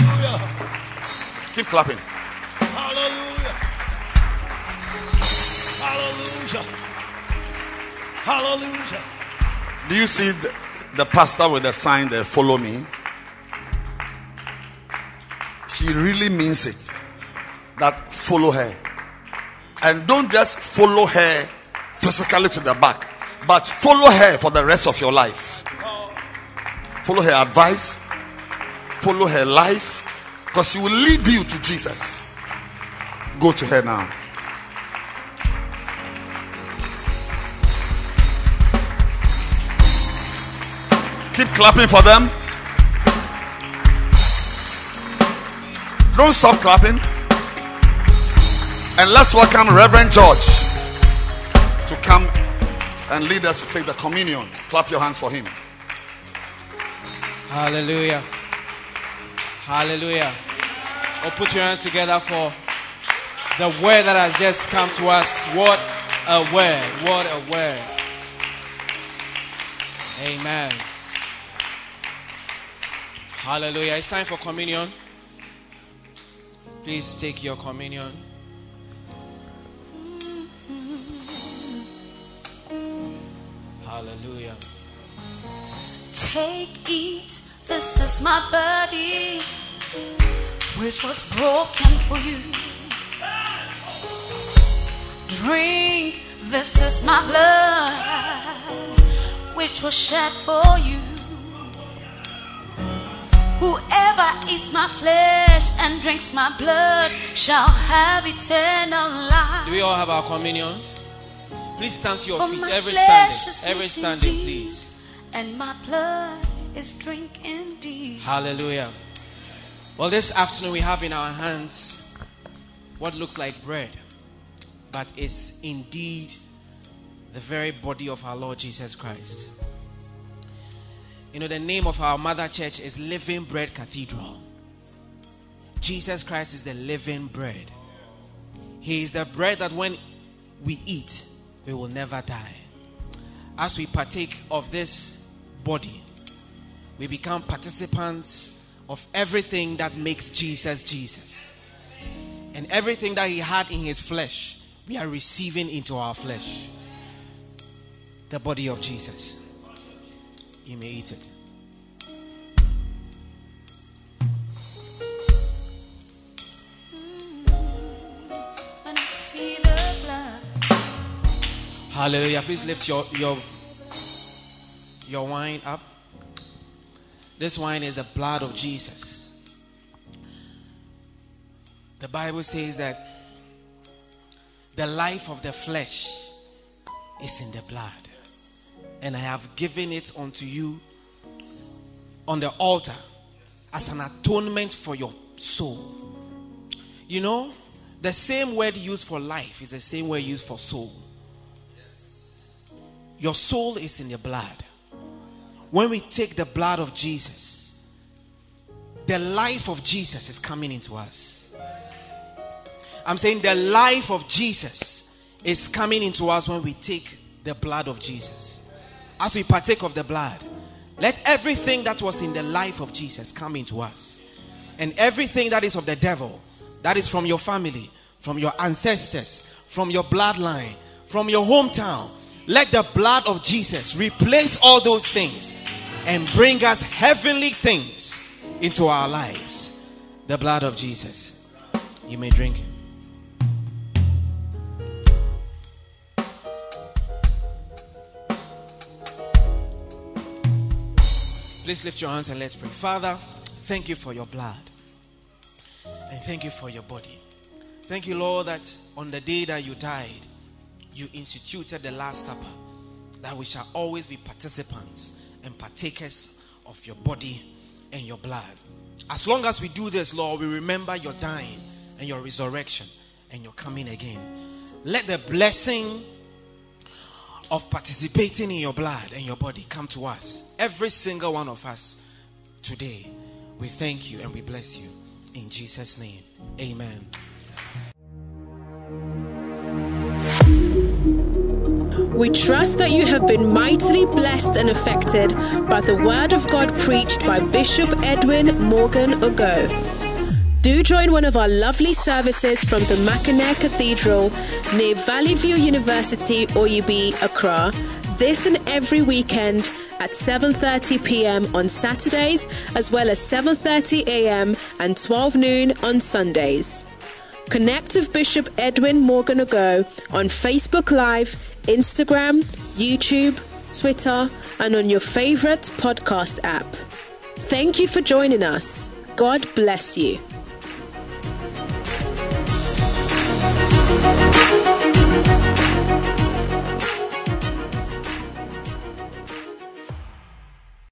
Hallelujah! Keep clapping. Hallelujah! Hallelujah! Hallelujah! Do you see the, the pastor with the sign there, follow me? She really means it. That follow her. And don't just follow her physically to the back, but follow her for the rest of your life. Follow her advice, follow her life, because she will lead you to Jesus. Go to her now. Keep clapping for them. Don't stop clapping. And let's welcome Reverend George to come and lead us to take the communion. Clap your hands for him. Hallelujah. Hallelujah. Oh, put your hands together for the word that has just come to us. What a word. What a word. Amen. Hallelujah. It's time for communion. Please take your communion. Hallelujah. Take, eat, this is my body, which was broken for you. Drink, this is my blood, which was shed for you. Whoever eats my flesh and drinks my blood shall have eternal life. Do we all have our communions? Please stand to your For feet. Every standing. Every standing, please. And my blood is drink indeed. Hallelujah. Well, this afternoon we have in our hands what looks like bread, but it's indeed the very body of our Lord Jesus Christ. You know, the name of our mother church is Living Bread Cathedral. Jesus Christ is the living bread. He is the bread that when we eat, we will never die. As we partake of this body, we become participants of everything that makes Jesus Jesus. And everything that he had in his flesh, we are receiving into our flesh. The body of Jesus. You may eat it. When I see the blood. Hallelujah. Please lift your your your wine up. This wine is the blood of Jesus. The Bible says that the life of the flesh is in the blood. And I have given it unto you on the altar as an atonement for your soul. You know, the same word used for life is the same word used for soul. Your soul is in the blood. When we take the blood of Jesus, the life of Jesus is coming into us. I'm saying the life of Jesus is coming into us when we take the blood of Jesus. As we partake of the blood, let everything that was in the life of Jesus come into us. And everything that is of the devil, that is from your family, from your ancestors, from your bloodline, from your hometown, let the blood of Jesus replace all those things and bring us heavenly things into our lives. The blood of Jesus. You may drink it. Please lift your hands and let's pray. Father, thank you for your blood. And thank you for your body. Thank you, Lord, that on the day that you died, you instituted the Last Supper, that we shall always be participants and partakers of your body and your blood. As long as we do this, Lord, we remember your dying and your resurrection and your coming again. Let the blessing of participating in your blood and your body come to us, every single one of us today. We thank you and we bless you. In Jesus' name, amen. We trust that you have been mightily blessed and affected by the word of God preached by Bishop Edwin Morgan Ogo. Do join one of our lovely services from the Mackinac Cathedral near Valley View University, Oyibi, Accra, this and every weekend at 7:30 p.m. on Saturdays as well as 7:30 a.m. and 12 noon on Sundays. Connect with Bishop Edwin Morgan Ago on Facebook Live, Instagram, YouTube, Twitter, and on your favorite podcast app. Thank you for joining us. God bless you.